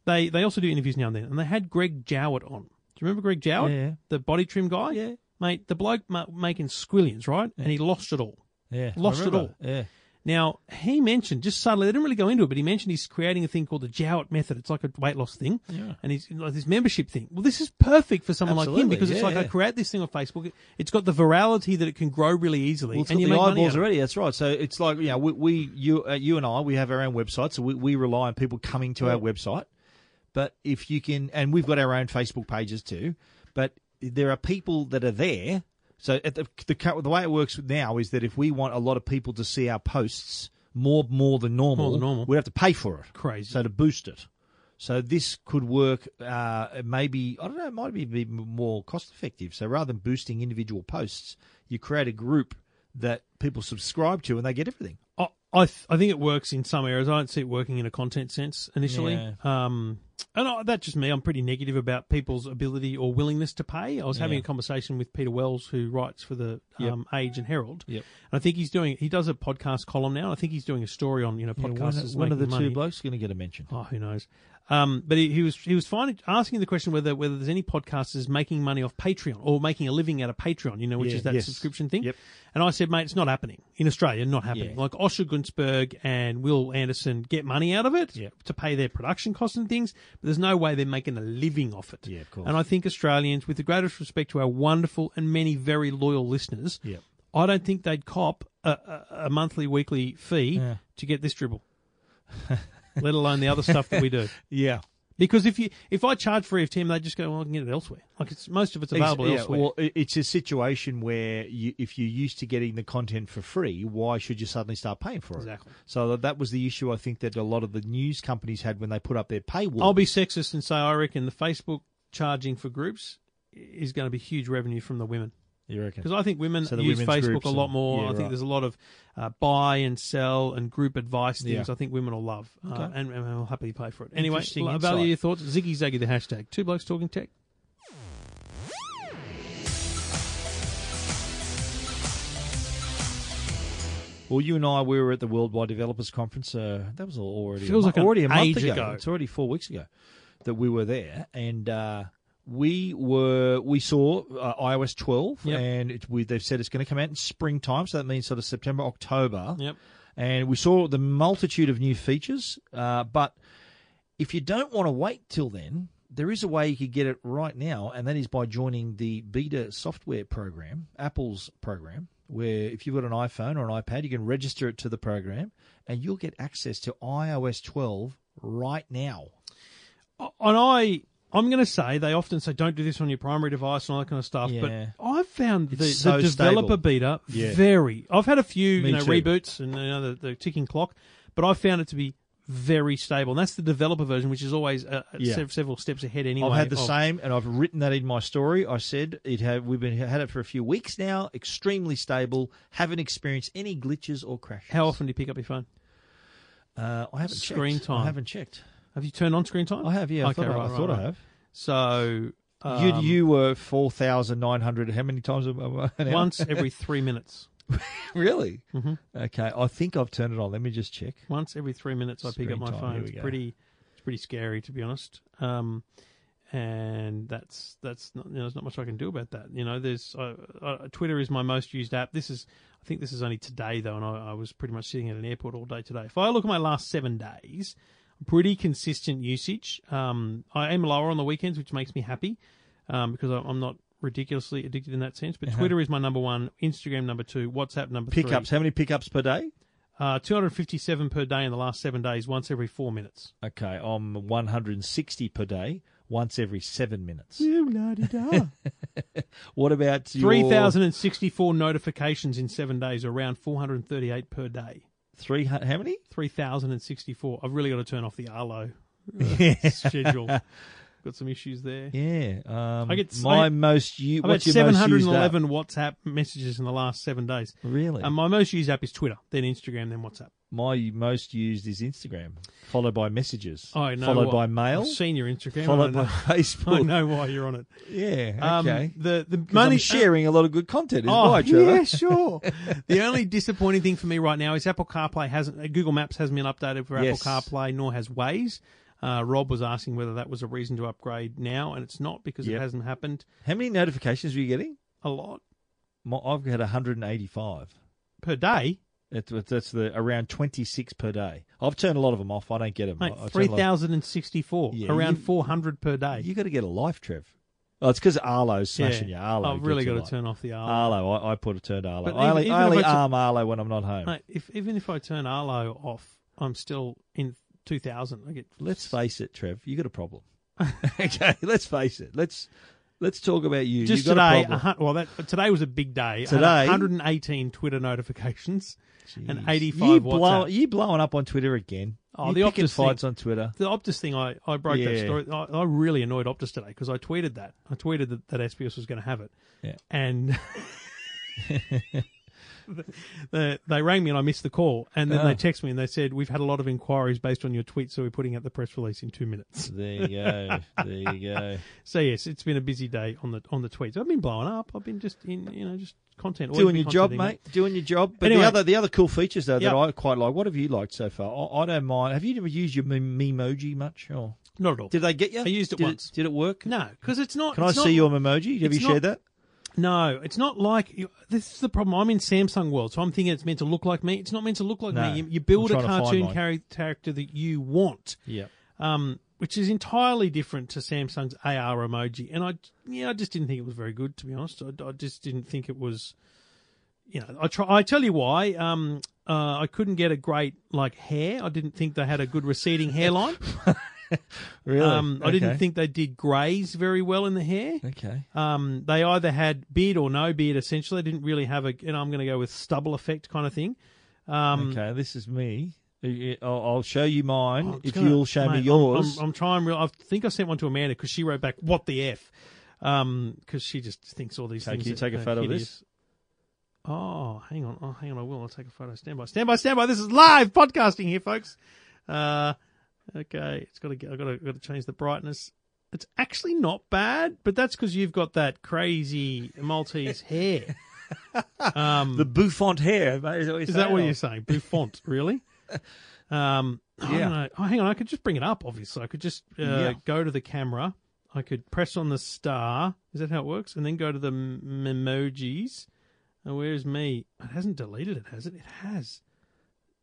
[SPEAKER 2] they they also do interviews now and then, and they had Greg Jowett on. Do you remember Greg Jowett?
[SPEAKER 4] Yeah.
[SPEAKER 2] The body trim guy.
[SPEAKER 4] Yeah.
[SPEAKER 2] Mate, the bloke ma- making squillions, right? And he lost it all.
[SPEAKER 4] Yeah,
[SPEAKER 2] Lost it all.
[SPEAKER 4] Yeah,
[SPEAKER 2] Now, he mentioned, just subtly, they didn't really go into it, but he mentioned he's creating a thing called the Jowett method. It's like a weight loss thing.
[SPEAKER 4] Yeah.
[SPEAKER 2] And he's like this membership thing. Well, this is perfect for someone like him
[SPEAKER 4] Absolutely,
[SPEAKER 2] because it's
[SPEAKER 4] yeah,
[SPEAKER 2] like I create this thing on Facebook. It's got the virality that it can grow really easily.
[SPEAKER 4] Well, it's
[SPEAKER 2] and
[SPEAKER 4] got the eyeballs
[SPEAKER 2] out of it.
[SPEAKER 4] already. That's right. So it's like you know, we, we you uh, you and I, we have our own website, so we, we rely on people coming to our website. But if you can, and we've got our own Facebook pages too. But there are people that are there. So at the the, the way it works now is that if we want a lot of people to see our posts more more than normal,
[SPEAKER 2] More than normal.
[SPEAKER 4] we have to pay for it.
[SPEAKER 2] Crazy.
[SPEAKER 4] So to boost it. So this could work. Uh, maybe I don't know. It might be more cost effective. So rather than boosting individual posts, you create a group that people subscribe to, and they get everything.
[SPEAKER 2] I, I, th- I think it works in some areas. I don't see it working in a content sense initially.
[SPEAKER 4] Yeah.
[SPEAKER 2] Um, and I, that's just me. I'm pretty negative about people's ability or willingness to pay. I was having
[SPEAKER 4] Yeah.
[SPEAKER 2] a conversation with Peter Wells, who writes for the
[SPEAKER 4] Yep.
[SPEAKER 2] um, Age and Herald.
[SPEAKER 4] Yep.
[SPEAKER 2] And I think he's doing. He does a podcast column now. I think he's doing a story on you know
[SPEAKER 4] Yeah, when,
[SPEAKER 2] podcasters
[SPEAKER 4] when are the
[SPEAKER 2] money.
[SPEAKER 4] two blokes going to get a mention?
[SPEAKER 2] Oh, who knows? Um, but he, he was he was finding, asking the question whether whether there's any podcasters making money off Patreon or making a living out of Patreon, you know, which
[SPEAKER 4] Yeah,
[SPEAKER 2] is that
[SPEAKER 4] yes.
[SPEAKER 2] subscription thing.
[SPEAKER 4] Yep.
[SPEAKER 2] And I said, mate, it's not happening in Australia. Not happening.
[SPEAKER 4] Yeah.
[SPEAKER 2] Like Osher Gunsberg and Wil Anderson get money out of it
[SPEAKER 4] Yep.
[SPEAKER 2] to pay their production costs and things, but there's no way they're making a living off it.
[SPEAKER 4] Yeah, of course.
[SPEAKER 2] And I think Australians, with the greatest respect to our wonderful and many very loyal listeners,
[SPEAKER 4] Yep.
[SPEAKER 2] I don't think they'd cop a, a, a monthly, weekly fee
[SPEAKER 4] Yeah.
[SPEAKER 2] to get this dribble, let alone the other stuff that we do.
[SPEAKER 4] Yeah.
[SPEAKER 2] Because if you if I charge for EFTM, they just go, well, I can get it elsewhere. Like it's most of it's available
[SPEAKER 4] Ex- yeah,
[SPEAKER 2] elsewhere.
[SPEAKER 4] Well, it's a situation where you, if you're used to getting the content for free, why should you suddenly start paying for it?
[SPEAKER 2] Exactly.
[SPEAKER 4] So that, that was the issue I think that a lot of the news companies had when they put up their paywall.
[SPEAKER 2] I'll be sexist and say I reckon the Facebook charging for groups is going to be huge revenue from the women.
[SPEAKER 4] You reckon?
[SPEAKER 2] Because I think women
[SPEAKER 4] So
[SPEAKER 2] use Facebook a lot
[SPEAKER 4] and-
[SPEAKER 2] more.
[SPEAKER 4] yeah,
[SPEAKER 2] I think
[SPEAKER 4] right.
[SPEAKER 2] there's a lot of uh, buy and sell and group advice things.
[SPEAKER 4] Yeah.
[SPEAKER 2] I think women will love uh, and, and will happily pay for it. Anyway, l- value your thoughts. Ziggy Zaggy the hashtag. Two blokes talking tech.
[SPEAKER 4] Well, you and I, we were at the Worldwide Developers Conference. Uh, that was already
[SPEAKER 2] Feels
[SPEAKER 4] a,
[SPEAKER 2] like an
[SPEAKER 4] already a month ago.
[SPEAKER 2] ago.
[SPEAKER 4] It's already four weeks ago that we were there, and uh, we were we saw uh, iOS 12,
[SPEAKER 2] Yep.
[SPEAKER 4] and it, we, they've said it's going to come out in springtime, so that means sort of September, October.
[SPEAKER 2] Yep.
[SPEAKER 4] And we saw the multitude of new features, uh, but if you don't want to wait till then, there is a way you could get it right now, and that is by joining the Beta software program, Apple's program, where if you've got an iPhone or an iPad, you can register it to the program, and you'll get access to iOS 12 right now.
[SPEAKER 2] And I, I'm going to say they often say don't do this on your primary device and all that kind of stuff.
[SPEAKER 4] Yeah.
[SPEAKER 2] But I've found the,
[SPEAKER 4] so
[SPEAKER 2] the developer
[SPEAKER 4] stable.
[SPEAKER 2] beta
[SPEAKER 4] Yeah.
[SPEAKER 2] very. I've had a few
[SPEAKER 4] Me
[SPEAKER 2] you know
[SPEAKER 4] too.
[SPEAKER 2] reboots and you know the, the ticking clock, but I found it to be very stable. And that's the developer version, which is always uh,
[SPEAKER 4] Yeah.
[SPEAKER 2] sev- several steps ahead anyway.
[SPEAKER 4] I've had the
[SPEAKER 2] of-
[SPEAKER 4] same, and I've written that in my story. I said it had we've been had it for a few weeks now, extremely stable, haven't experienced any glitches or crashes.
[SPEAKER 2] How often do you pick up your phone?
[SPEAKER 4] Uh, I haven't
[SPEAKER 2] Screen
[SPEAKER 4] checked.
[SPEAKER 2] time.
[SPEAKER 4] I haven't checked.
[SPEAKER 2] Have you turned on screen time?
[SPEAKER 4] I have, yeah. I
[SPEAKER 2] Okay,
[SPEAKER 4] thought, I,
[SPEAKER 2] right,
[SPEAKER 4] I, thought
[SPEAKER 2] right,
[SPEAKER 4] I have.
[SPEAKER 2] So
[SPEAKER 4] you
[SPEAKER 2] um,
[SPEAKER 4] you were four thousand nine hundred. How many times a- a- an hour?
[SPEAKER 2] once every three minutes.
[SPEAKER 4] really?
[SPEAKER 2] hmm
[SPEAKER 4] Okay, I think I've turned it on. Let me just check.
[SPEAKER 2] Once every three minutes, I pick up my
[SPEAKER 4] time,
[SPEAKER 2] phone. It's
[SPEAKER 4] go.
[SPEAKER 2] pretty, it's pretty scary to be honest. Um, and that's that's not, you know, there's not much I can do about that. You know, there's uh, uh, Twitter is my most used app. This is, I think this is only today though, and I, I was pretty much sitting at an airport all day today. If I look at my last seven days, pretty consistent usage. Um, I aim lower on the weekends, which makes me happy um, because I- I'm not ridiculously addicted in that sense. But
[SPEAKER 4] Uh-huh.
[SPEAKER 2] Twitter is my number one, Instagram number two, WhatsApp number three.
[SPEAKER 4] Pickups. How many pickups per day?
[SPEAKER 2] Uh, 257 per day in the last seven days, once every four minutes.
[SPEAKER 4] Okay, I'm 160 per day, once every seven minutes. What about your
[SPEAKER 2] 3,064 notifications in seven days, around 438 per day.
[SPEAKER 4] Three how many?
[SPEAKER 2] 3,064. I've really got to turn off the Arlo uh, schedule. Got some issues there.
[SPEAKER 4] Yeah, um,
[SPEAKER 2] I get-
[SPEAKER 4] my
[SPEAKER 2] I-
[SPEAKER 4] most. You,
[SPEAKER 2] I've had
[SPEAKER 4] what's your most used app?
[SPEAKER 2] 711 WhatsApp messages in the last seven days.
[SPEAKER 4] Really?
[SPEAKER 2] And my most used app is Twitter, then Instagram, then WhatsApp.
[SPEAKER 4] my most used is Instagram, followed by messages,
[SPEAKER 2] I know.
[SPEAKER 4] followed
[SPEAKER 2] what-
[SPEAKER 4] by mail,
[SPEAKER 2] I've seen your Instagram.
[SPEAKER 4] followed by
[SPEAKER 2] know,
[SPEAKER 4] Facebook.
[SPEAKER 2] I know why you're on it.
[SPEAKER 4] Yeah,
[SPEAKER 2] Um,
[SPEAKER 4] okay.
[SPEAKER 2] the the
[SPEAKER 4] 'Cause
[SPEAKER 2] money
[SPEAKER 4] I'm sharing a lot of good content. Is
[SPEAKER 2] Oh,
[SPEAKER 4] why, Trevor.
[SPEAKER 2] yeah, sure. the only disappointing thing for me right now is Apple CarPlay hasn't, uh, Google Maps hasn't been updated for
[SPEAKER 4] Yes.
[SPEAKER 2] Apple CarPlay, nor has Waze. Uh, Rob was asking whether that was a reason to upgrade now, and it's not because
[SPEAKER 4] Yep.
[SPEAKER 2] it hasn't happened
[SPEAKER 4] How many notifications are you getting?
[SPEAKER 2] a lot
[SPEAKER 4] I've had 185.
[SPEAKER 2] per day.
[SPEAKER 4] That's, that's the around 26 per day. I've turned a lot of them off. I don't get them.
[SPEAKER 2] Mate,
[SPEAKER 4] I- I turn a lot-
[SPEAKER 2] 3,064,
[SPEAKER 4] Yeah,
[SPEAKER 2] around
[SPEAKER 4] you-
[SPEAKER 2] 400 per day.
[SPEAKER 4] You got to get a life, Trev. Oh, it's because Arlo's smashing you. Arlo.
[SPEAKER 2] I've really got to turn off the Arlo.
[SPEAKER 4] Arlo. I, I put a turn to Arlo.
[SPEAKER 2] But
[SPEAKER 4] I only,
[SPEAKER 2] even-
[SPEAKER 4] I only
[SPEAKER 2] if I t-
[SPEAKER 4] arm Arlo when I'm not home.
[SPEAKER 2] Mate, if, even if I turn Arlo off, I'm still in 2,000. I get
[SPEAKER 4] Let's face it, Trev. You got a problem. okay, let's face it. Let's let's talk about you.
[SPEAKER 2] just today.
[SPEAKER 4] A
[SPEAKER 2] well, that today was a big day.
[SPEAKER 4] Today?
[SPEAKER 2] 118 Twitter notifications and
[SPEAKER 4] Jeez.
[SPEAKER 2] 85
[SPEAKER 4] you
[SPEAKER 2] WhatsApp.
[SPEAKER 4] blow, you blowing up on Twitter again.
[SPEAKER 2] Oh,
[SPEAKER 4] you
[SPEAKER 2] the Optus
[SPEAKER 4] fights on Twitter.
[SPEAKER 2] The Optus thing, I, I broke that story. I, I really annoyed Optus today because I tweeted that. I tweeted that, that SBS was going to have it.
[SPEAKER 4] Yeah.
[SPEAKER 2] And they, they rang me and I missed the call. And then
[SPEAKER 4] Oh.
[SPEAKER 2] they ah. texted me and they said, We've had a lot of inquiries based on your tweet, so we're putting out the press release in two minutes.
[SPEAKER 4] There you go. there you go.
[SPEAKER 2] So, yes, it's been a busy day on the on the tweets. I've been blowing up. I've been just in, you know, just content.
[SPEAKER 4] Doing your job, mate. Doing your job. But
[SPEAKER 2] Anyway.
[SPEAKER 4] the other the other cool features though
[SPEAKER 2] Yep.
[SPEAKER 4] that I quite like. What have you liked so far? I, I don't mind. Have you ever used your mem- Memoji much? Or
[SPEAKER 2] Not at all.
[SPEAKER 4] Did they get you?
[SPEAKER 2] I used it
[SPEAKER 4] did
[SPEAKER 2] once.
[SPEAKER 4] did it work?
[SPEAKER 2] no, because it's not.
[SPEAKER 4] Can I
[SPEAKER 2] it's
[SPEAKER 4] see your emoji? Have you
[SPEAKER 2] not-
[SPEAKER 4] shared that?
[SPEAKER 2] No, it's not like you, this is the problem. I'm in Samsung world, so I'm thinking it's meant to look like me. It's not meant to look like
[SPEAKER 4] No.
[SPEAKER 2] me. You, you build a
[SPEAKER 4] I'm trying to find
[SPEAKER 2] cartoon character that you want,
[SPEAKER 4] Yeah.
[SPEAKER 2] um, which is entirely different to Samsung's AR emoji. And I, yeah, I just didn't think it was very good, to be honest. I, I just didn't think it was. You know, I try. I tell you why. Um, uh, I couldn't get a great like hair. I didn't think they had a good receding hairline.
[SPEAKER 4] Really?
[SPEAKER 2] Um, I didn't think they did greys very well in the hair.
[SPEAKER 4] Okay.
[SPEAKER 2] Um, they either had beard or no beard. Essentially, they didn't really have a. And I'm going to go with stubble effect kind of thing. Um,
[SPEAKER 4] Okay, this is me. I'll I'll show you mine
[SPEAKER 2] I'm
[SPEAKER 4] if
[SPEAKER 2] gonna-
[SPEAKER 4] you'll show me yours.
[SPEAKER 2] I'm, I'm, I'm trying. Real. I think I sent one to Amanda because she wrote back, "What the f?" Because she just thinks all these
[SPEAKER 4] Okay,
[SPEAKER 2] things.
[SPEAKER 4] can you take a photo of this?
[SPEAKER 2] Oh, hang on. Oh, hang on. I will. I'll take a photo. Stand by. Stand by. Stand by. This is live podcasting here, folks. Uh, okay. It's got to. get. I got to. Got to change the brightness. It's actually not bad, but that's because you've got that crazy Maltese hair. Um,
[SPEAKER 4] the bouffant hair. Is,
[SPEAKER 2] is that what you're saying? Bouffant, really? Um, I
[SPEAKER 4] Yeah.
[SPEAKER 2] don't know. Oh, hang on. I could just bring it up. Obviously, I could just uh,
[SPEAKER 4] Yeah.
[SPEAKER 2] go to the camera. I could press on the star. Is that how it works? And then go to the m- emojis. And where's me? It hasn't deleted it, has it? It has.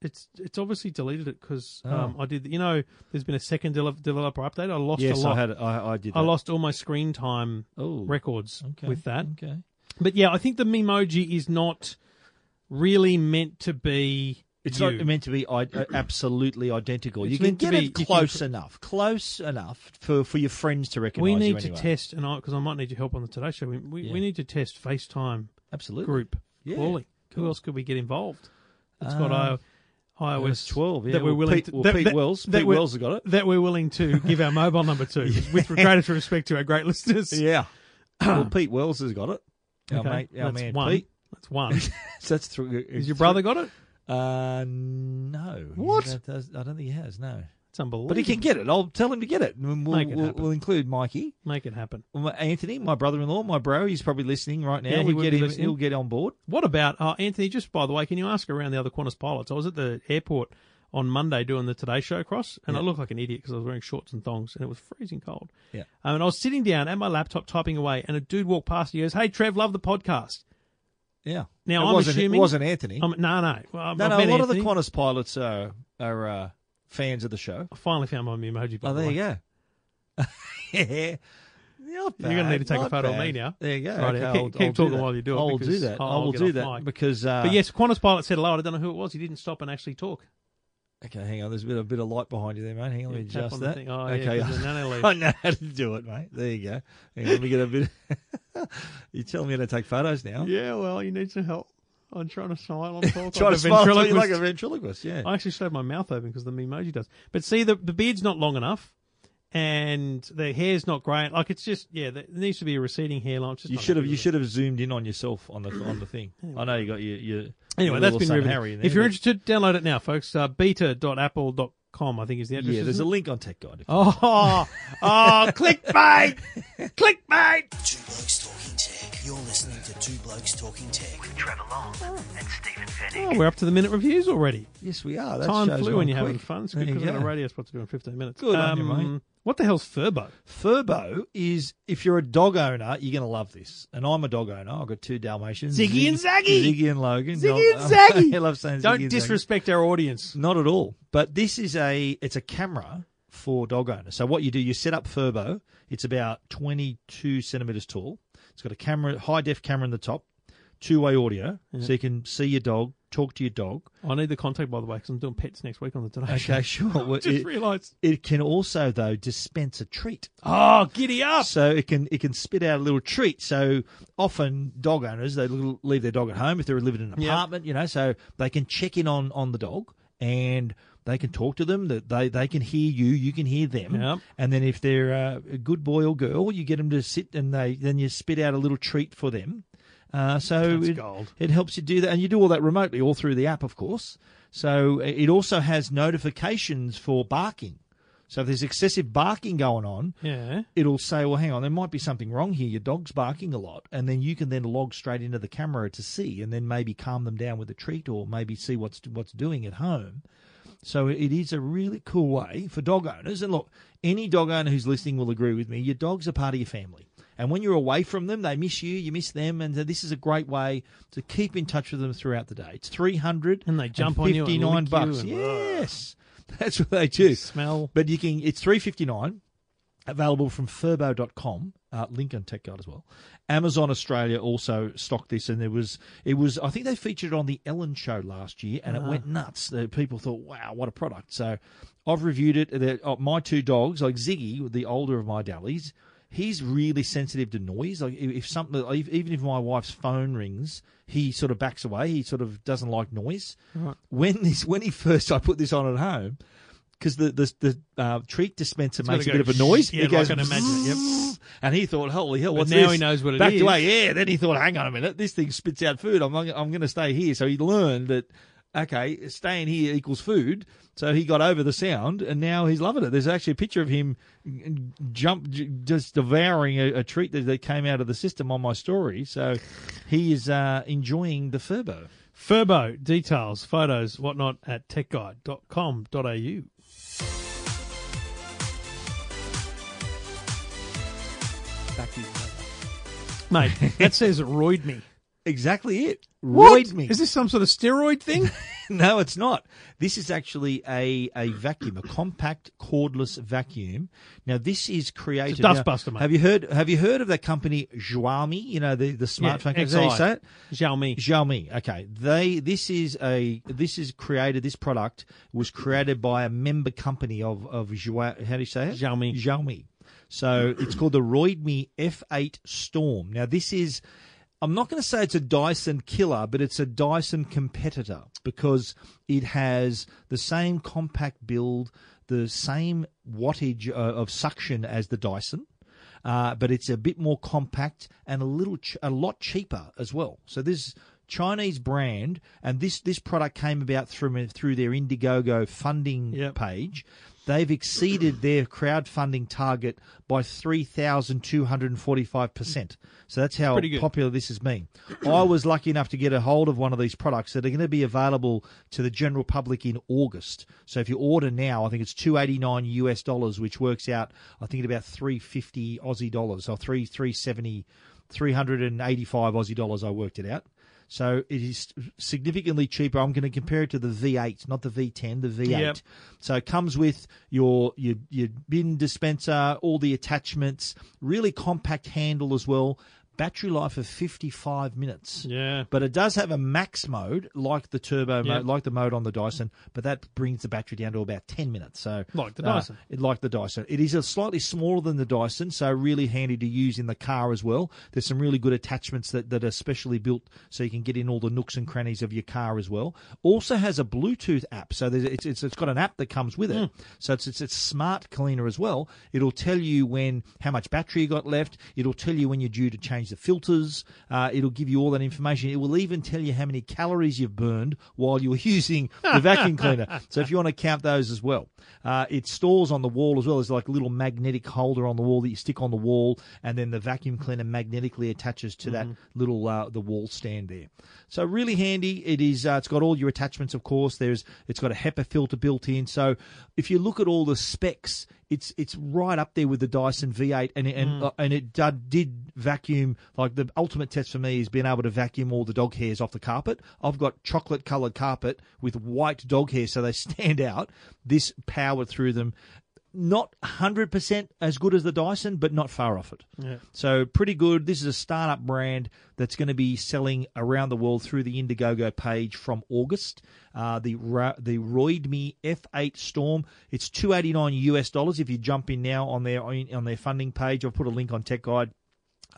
[SPEAKER 2] It's it's obviously deleted it because um, I did. You know, there's been a second de- developer update. I lost
[SPEAKER 4] Yes,
[SPEAKER 2] a lot.
[SPEAKER 4] I had. I, I did. That.
[SPEAKER 2] I lost all my screen time
[SPEAKER 4] oh,
[SPEAKER 2] records
[SPEAKER 4] okay,
[SPEAKER 2] with that.
[SPEAKER 4] Okay.
[SPEAKER 2] But yeah, I think the Memoji is not really meant to be.
[SPEAKER 4] It's
[SPEAKER 2] you.
[SPEAKER 4] not meant to be I- uh, absolutely identical.
[SPEAKER 2] It's
[SPEAKER 4] you can get
[SPEAKER 2] be-
[SPEAKER 4] it
[SPEAKER 2] you can-
[SPEAKER 4] close enough, close enough for, for your friends to recognise
[SPEAKER 2] We need to
[SPEAKER 4] anyway.
[SPEAKER 2] test, and because I, might need your help on the Today Show. We we,
[SPEAKER 4] Yeah.
[SPEAKER 2] we need to test FaceTime
[SPEAKER 4] Absolutely.
[SPEAKER 2] group
[SPEAKER 4] Yeah,
[SPEAKER 2] calling. Who else could we get involved? It's got
[SPEAKER 4] Um,
[SPEAKER 2] I,
[SPEAKER 4] iOS
[SPEAKER 2] iOS
[SPEAKER 4] 12. Yeah,
[SPEAKER 2] that we're
[SPEAKER 4] well,
[SPEAKER 2] willing
[SPEAKER 4] Pete,
[SPEAKER 2] to
[SPEAKER 4] well,
[SPEAKER 2] that,
[SPEAKER 4] Pete
[SPEAKER 2] that-
[SPEAKER 4] Wells.
[SPEAKER 2] that
[SPEAKER 4] Pete Wells has got it.
[SPEAKER 2] that we're willing to give our mobile number to, with greatest respect to our great listeners.
[SPEAKER 4] Yeah. well, Pete Wells has got it. Our,
[SPEAKER 2] Okay,
[SPEAKER 4] mate, our
[SPEAKER 2] that's
[SPEAKER 4] man
[SPEAKER 2] one.
[SPEAKER 4] Pete.
[SPEAKER 2] That's one.
[SPEAKER 4] So that's through.
[SPEAKER 2] Has your brother got it?
[SPEAKER 4] Uh, no.
[SPEAKER 2] What?
[SPEAKER 4] I don't think he has. No.
[SPEAKER 2] It's unbelievable.
[SPEAKER 4] But he can get it. I'll tell him to get it. We'll,
[SPEAKER 2] Make it
[SPEAKER 4] we'll,
[SPEAKER 2] happen.
[SPEAKER 4] we'll include Mikey,
[SPEAKER 2] make it happen.
[SPEAKER 4] Anthony, my brother-in-law, my bro. He's probably listening right now.
[SPEAKER 2] Yeah, he
[SPEAKER 4] we'll
[SPEAKER 2] would
[SPEAKER 4] get
[SPEAKER 2] be
[SPEAKER 4] him.
[SPEAKER 2] listening.
[SPEAKER 4] He'll get on board.
[SPEAKER 2] What about uh, Anthony? Just by the way, can you ask around the other Qantas pilots? I was at the airport on Monday doing the Today Show cross, and I looked like an idiot because I was wearing shorts and thongs, and it was freezing cold.
[SPEAKER 4] Yeah.
[SPEAKER 2] Um, and I was sitting down at my laptop typing away, and a dude walked past. Me and he goes, "Hey, Trev, love the podcast."
[SPEAKER 4] Yeah.
[SPEAKER 2] Now,
[SPEAKER 4] it
[SPEAKER 2] I'm
[SPEAKER 4] wasn't,
[SPEAKER 2] assuming-
[SPEAKER 4] It wasn't Anthony.
[SPEAKER 2] Um, no, no, well,
[SPEAKER 4] no,
[SPEAKER 2] I've
[SPEAKER 4] no. A lot of the Qantas pilots are are uh, fans of the show.
[SPEAKER 2] I finally found my emoji. By
[SPEAKER 4] Oh,
[SPEAKER 2] the
[SPEAKER 4] there
[SPEAKER 2] way.
[SPEAKER 4] you go. yeah. Not
[SPEAKER 2] You're gonna need to take a photo of me now.
[SPEAKER 4] There you go.
[SPEAKER 2] Right,
[SPEAKER 4] okay,
[SPEAKER 2] keep-
[SPEAKER 4] I'll,
[SPEAKER 2] keep
[SPEAKER 4] I'll do
[SPEAKER 2] talking while you do it
[SPEAKER 4] I will do that.
[SPEAKER 2] I'll
[SPEAKER 4] I will do that
[SPEAKER 2] mic.
[SPEAKER 4] because. Uh,
[SPEAKER 2] But yes, Qantas pilot said hello. I don't know who it was. He didn't stop and actually talk.
[SPEAKER 4] Okay, hang on. There's a bit, a bit of light behind you there, mate. Hang on, let me
[SPEAKER 2] Yeah,
[SPEAKER 4] adjust that.
[SPEAKER 2] Oh, yeah,
[SPEAKER 4] okay,
[SPEAKER 2] 'cause the Nanoleaf.
[SPEAKER 4] I know how to do it, mate. There you go. Hang on, let me get a bit. you telling me how to take photos now?
[SPEAKER 2] Yeah, well, you need some help. I'm trying to smile on talk.
[SPEAKER 4] Try
[SPEAKER 2] I'm
[SPEAKER 4] to smile
[SPEAKER 2] ventriloquist.
[SPEAKER 4] like a ventriloquist. Yeah.
[SPEAKER 2] I actually should have my mouth open because the emoji does. But see, the the beard's not long enough, and the hair's not great. Like it's just yeah, there needs to be a receding hairline. It's just
[SPEAKER 4] You should have you should have zoomed in on yourself on the on the thing. I know you got your your.
[SPEAKER 2] Anyway,
[SPEAKER 4] your
[SPEAKER 2] that's
[SPEAKER 4] little
[SPEAKER 2] been riveting.
[SPEAKER 4] Harry in there,
[SPEAKER 2] If you're
[SPEAKER 4] but-
[SPEAKER 2] interested, download it now, folks. Uh, beta.apple.com, I think is the address.
[SPEAKER 4] yeah, there's a link on Tech Guide.
[SPEAKER 2] Oh, oh, clickbait, clickbait.
[SPEAKER 1] Two Blokes Talking Tech. You're listening to Two Blokes Talking Tech.
[SPEAKER 5] With Trevor Long and Stephen Fenech.
[SPEAKER 2] Oh, we're up to the minute reviews already.
[SPEAKER 4] Yes, we are. That
[SPEAKER 2] Time flew
[SPEAKER 4] gone
[SPEAKER 2] when you're
[SPEAKER 4] quick.
[SPEAKER 2] having fun. It's good
[SPEAKER 4] you
[SPEAKER 2] because I've got a
[SPEAKER 4] go.
[SPEAKER 2] radio spot to do in 15 minutes.
[SPEAKER 4] Good on you,
[SPEAKER 2] Um,
[SPEAKER 4] mate.
[SPEAKER 2] What the hell's Furbo?
[SPEAKER 4] Furbo is if you're a dog owner, you're going to love this. And I'm a dog owner. I've got two Dalmatians,
[SPEAKER 2] Ziggy and Zaggy.
[SPEAKER 4] Ziggy and Logan.
[SPEAKER 2] Ziggy and
[SPEAKER 4] I-
[SPEAKER 2] Zaggy.
[SPEAKER 4] I love saying Ziggy
[SPEAKER 2] Don't
[SPEAKER 4] and Zaggy.
[SPEAKER 2] disrespect our audience.
[SPEAKER 4] Not at all. But this is a it's a camera for dog owners. So what you do, you set up Furbo. It's about 22 centimeters tall. It's got a camera, high def camera in the top, two way audio, so you can see your dog, talk to your dog.
[SPEAKER 2] I need the contact, by the way, because I'm doing pets next week on the Today Show.
[SPEAKER 4] Okay, sure. Well,
[SPEAKER 2] Just
[SPEAKER 4] it,
[SPEAKER 2] realised.
[SPEAKER 4] it can also though dispense a treat.
[SPEAKER 2] Oh, giddy up.
[SPEAKER 4] So it can it can spit out a little treat. So often dog owners they leave their dog at home if they're living in an
[SPEAKER 2] Yeah.
[SPEAKER 4] apartment, you know, so they can check in on on the dog and they can talk to them. That they they can hear you, you can hear them.
[SPEAKER 2] Yep.
[SPEAKER 4] And then if they're a good boy or girl, you get them to sit and they then you spit out a little treat for them. Uh, so it,
[SPEAKER 2] gold.
[SPEAKER 4] it helps you do that, and you do all that remotely, all through the app, of course. So it also has notifications for barking. So if there's excessive barking going on,
[SPEAKER 2] Yeah.
[SPEAKER 4] it'll say, well, hang on, there might be something wrong here. Your dog's barking a lot. And then you can then log straight into the camera to see and then maybe calm them down with a treat or maybe see what's what's doing at home. So it is a really cool way for dog owners. And look, any dog owner who's listening will agree with me. Your dogs are part of your family. And when you're away from them, they miss you, you miss them, and this is a great way to keep in touch with them throughout the day. It's three hundred
[SPEAKER 2] And they jump on you lick you
[SPEAKER 4] bucks. yes, that's what they do.
[SPEAKER 2] Smell.
[SPEAKER 4] But you can. It's three fifty nine. Available from Furbo.com, uh, link on Tech Guide as well. Amazon Australia also stocked this, and there was it was I think they featured it on the Ellen Show last year, and it went nuts. The people thought, "Wow, what a product!" So I've reviewed it. Oh, my two dogs, like Ziggy, the older of my Dallies, he's really sensitive to noise. Like if if something, even if my wife's phone rings, he sort of backs away. He sort of doesn't like noise. When this, when he first, I put this on at home because the the, the uh, treat dispenser makes a
[SPEAKER 2] gotta
[SPEAKER 4] bit of a noise.
[SPEAKER 2] yeah,
[SPEAKER 4] it goes,
[SPEAKER 2] I can imagine yep.
[SPEAKER 4] And he thought, "Holy hell,
[SPEAKER 2] But
[SPEAKER 4] what's
[SPEAKER 2] now
[SPEAKER 4] this?"
[SPEAKER 2] he knows what it
[SPEAKER 4] Backed
[SPEAKER 2] is.
[SPEAKER 4] away, yeah. Then he thought, "Hang on a minute, this thing spits out food. I'm I'm going to stay here." So he learned that okay, staying here equals food. So he got over the sound, and now he's loving it. There's actually a picture of him jump just devouring a, a treat that, that came out of the system on my story. So he is uh, enjoying the Furbo.
[SPEAKER 2] Furbo, details, photos, whatnot at techguide.com.au.
[SPEAKER 4] Back to you.
[SPEAKER 2] Mate, that says roid me.
[SPEAKER 4] Exactly it.
[SPEAKER 2] What?
[SPEAKER 4] Roid me.
[SPEAKER 2] Is this some sort of steroid thing?
[SPEAKER 4] No, it's not. This is actually a, a vacuum, a compact cordless vacuum. Now, this is created.
[SPEAKER 2] It's a
[SPEAKER 4] now,
[SPEAKER 2] dustbuster, mate.
[SPEAKER 4] Have you heard? Have you heard of that company Xiaomi? You know the the smartphone.
[SPEAKER 2] Yeah,
[SPEAKER 4] company. Is that how you say it?
[SPEAKER 2] Xiaomi.
[SPEAKER 4] Xiaomi. Okay, they. This is a. This is created. This product was created by a member company of of Xua- How do you say it?
[SPEAKER 2] Xiaomi.
[SPEAKER 4] Xiaomi. So it's called the Roidmi F8 Storm. Now this is. I'm not going to say it's a Dyson killer, but it's a Dyson competitor because it has the same compact build, the same wattage uh, of suction as the Dyson. Uh, but it's a bit more compact and a little, ch- a lot cheaper as well. So this Chinese brand, and this this product came about through through their Indiegogo funding
[SPEAKER 2] Yep.
[SPEAKER 4] page. They've exceeded their crowdfunding target by three thousand two hundred and forty five percent. So that's how popular this has been. I was lucky enough to get a hold of one of these products that are going to be available to the general public in August. So if you order now, I think it's two eighty nine US dollars, which works out I think at about three fifty Aussie dollars or three three seventy. 385 Aussie dollars, I worked it out. So it is significantly cheaper. I'm going to compare it to the V8, not the V10, the V8.
[SPEAKER 2] Yep.
[SPEAKER 4] So it comes with your, your your bin dispenser, all the attachments, really compact handle as well. Battery life of 55 minutes.
[SPEAKER 2] Yeah.
[SPEAKER 4] But it does have a max mode, like the turbo
[SPEAKER 2] Yeah.
[SPEAKER 4] mode, like the mode on the Dyson, but that brings the battery down to about 10 minutes. So
[SPEAKER 2] Like the
[SPEAKER 4] uh,
[SPEAKER 2] Dyson.
[SPEAKER 4] it like the Dyson. It is a slightly smaller than the Dyson, so really handy to use in the car as well. There's some really good attachments that, that are specially built so you can get in all the nooks and crannies of your car as well. Also has a Bluetooth app, so there's, it's, it's it's got an app that comes with it. So it's, it's it's smart cleaner as well. It'll tell you when how much battery you got left. It'll tell you when you're due to change the filters. Uh, it'll give you all that information. It will even tell you how many calories you've burned while you're using the vacuum cleaner. So if you want to count those as well, uh, it stores on the wall as well. There's like a little magnetic holder on the wall that you stick on the wall, and then the vacuum cleaner magnetically attaches to that little uh, the wall stand there. So really handy. It is. Uh, it's got all your attachments, of course. There's. It's got a HEPA filter built in. So if you look at all the specs, it's it's right up there with the Dyson V8, and and uh, and it did, did vacuum. Like the ultimate test for me is being able to vacuum all the dog hairs off the carpet. I've got chocolate coloured carpet with white dog hair, so they stand out. This powered through them. Not 100% as good as the Dyson, but not far off it.
[SPEAKER 2] Yeah.
[SPEAKER 4] So pretty good. This is a startup brand that's going to be selling around the world through the Indiegogo page from August. Uh, the the Roidmi F8 Storm. It's 289 US dollars if you jump in now on their on their funding page. I've put a link on Tech Guide,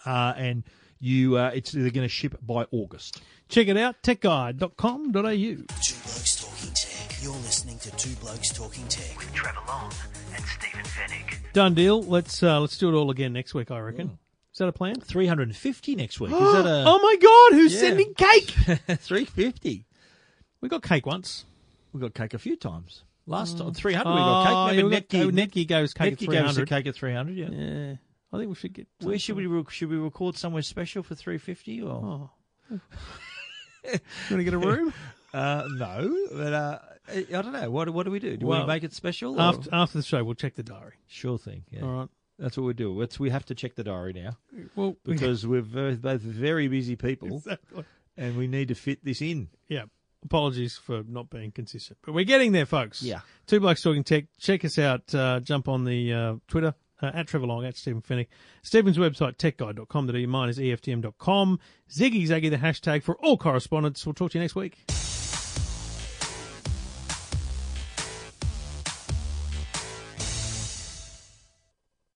[SPEAKER 4] uh, and you uh, it's they're going to ship by August.
[SPEAKER 2] Check it out, techguide.com.au.
[SPEAKER 1] Two Blokes Talking Tech. You're listening to Two Blokes Talking Tech.
[SPEAKER 5] with Trevor Long and Stephen Fennick.
[SPEAKER 2] Done deal. Let's uh, let's do it all again next week, I reckon. Is that a plan?
[SPEAKER 4] 350 next week. Is that a
[SPEAKER 2] oh my god, who's
[SPEAKER 4] Yeah.
[SPEAKER 2] sending cake?
[SPEAKER 4] 350?
[SPEAKER 2] We got cake once.
[SPEAKER 4] We got cake a few times. Last time, 300
[SPEAKER 2] Oh,
[SPEAKER 4] we got cake.
[SPEAKER 2] yeah,
[SPEAKER 4] Remember
[SPEAKER 2] oh,
[SPEAKER 4] Netgear,
[SPEAKER 2] Netgear gave us cake at
[SPEAKER 4] Netgear gave us a
[SPEAKER 2] 300.
[SPEAKER 4] cake at 300, yeah.
[SPEAKER 2] Yeah. I think we should get.
[SPEAKER 4] Where should we re- should we record somewhere special for 350 or
[SPEAKER 2] Oh. You want to get a room?
[SPEAKER 4] uh, no, but uh, I don't know. What what do we do? Do
[SPEAKER 2] Well,
[SPEAKER 4] we make it special? or-
[SPEAKER 2] After after the show, we'll check the diary.
[SPEAKER 4] Sure thing. Yeah.
[SPEAKER 2] All right.
[SPEAKER 4] That's what we do. It's, we have to check the diary now
[SPEAKER 2] Well, we-
[SPEAKER 4] because we're very, both very busy people
[SPEAKER 2] exactly.
[SPEAKER 4] and we need to fit this in.
[SPEAKER 2] Yeah. Apologies for not being consistent, but we're getting there, folks.
[SPEAKER 4] Yeah.
[SPEAKER 2] Two blokes talking tech. Check us out. Uh, jump on the uh, Twitter uh, at Trevor Long at Stephen Fenech. Stephen's website techguide.com.au. Mine is EFTM.com. Ziggy Zaggy the hashtag for all correspondence. We'll talk to you next week.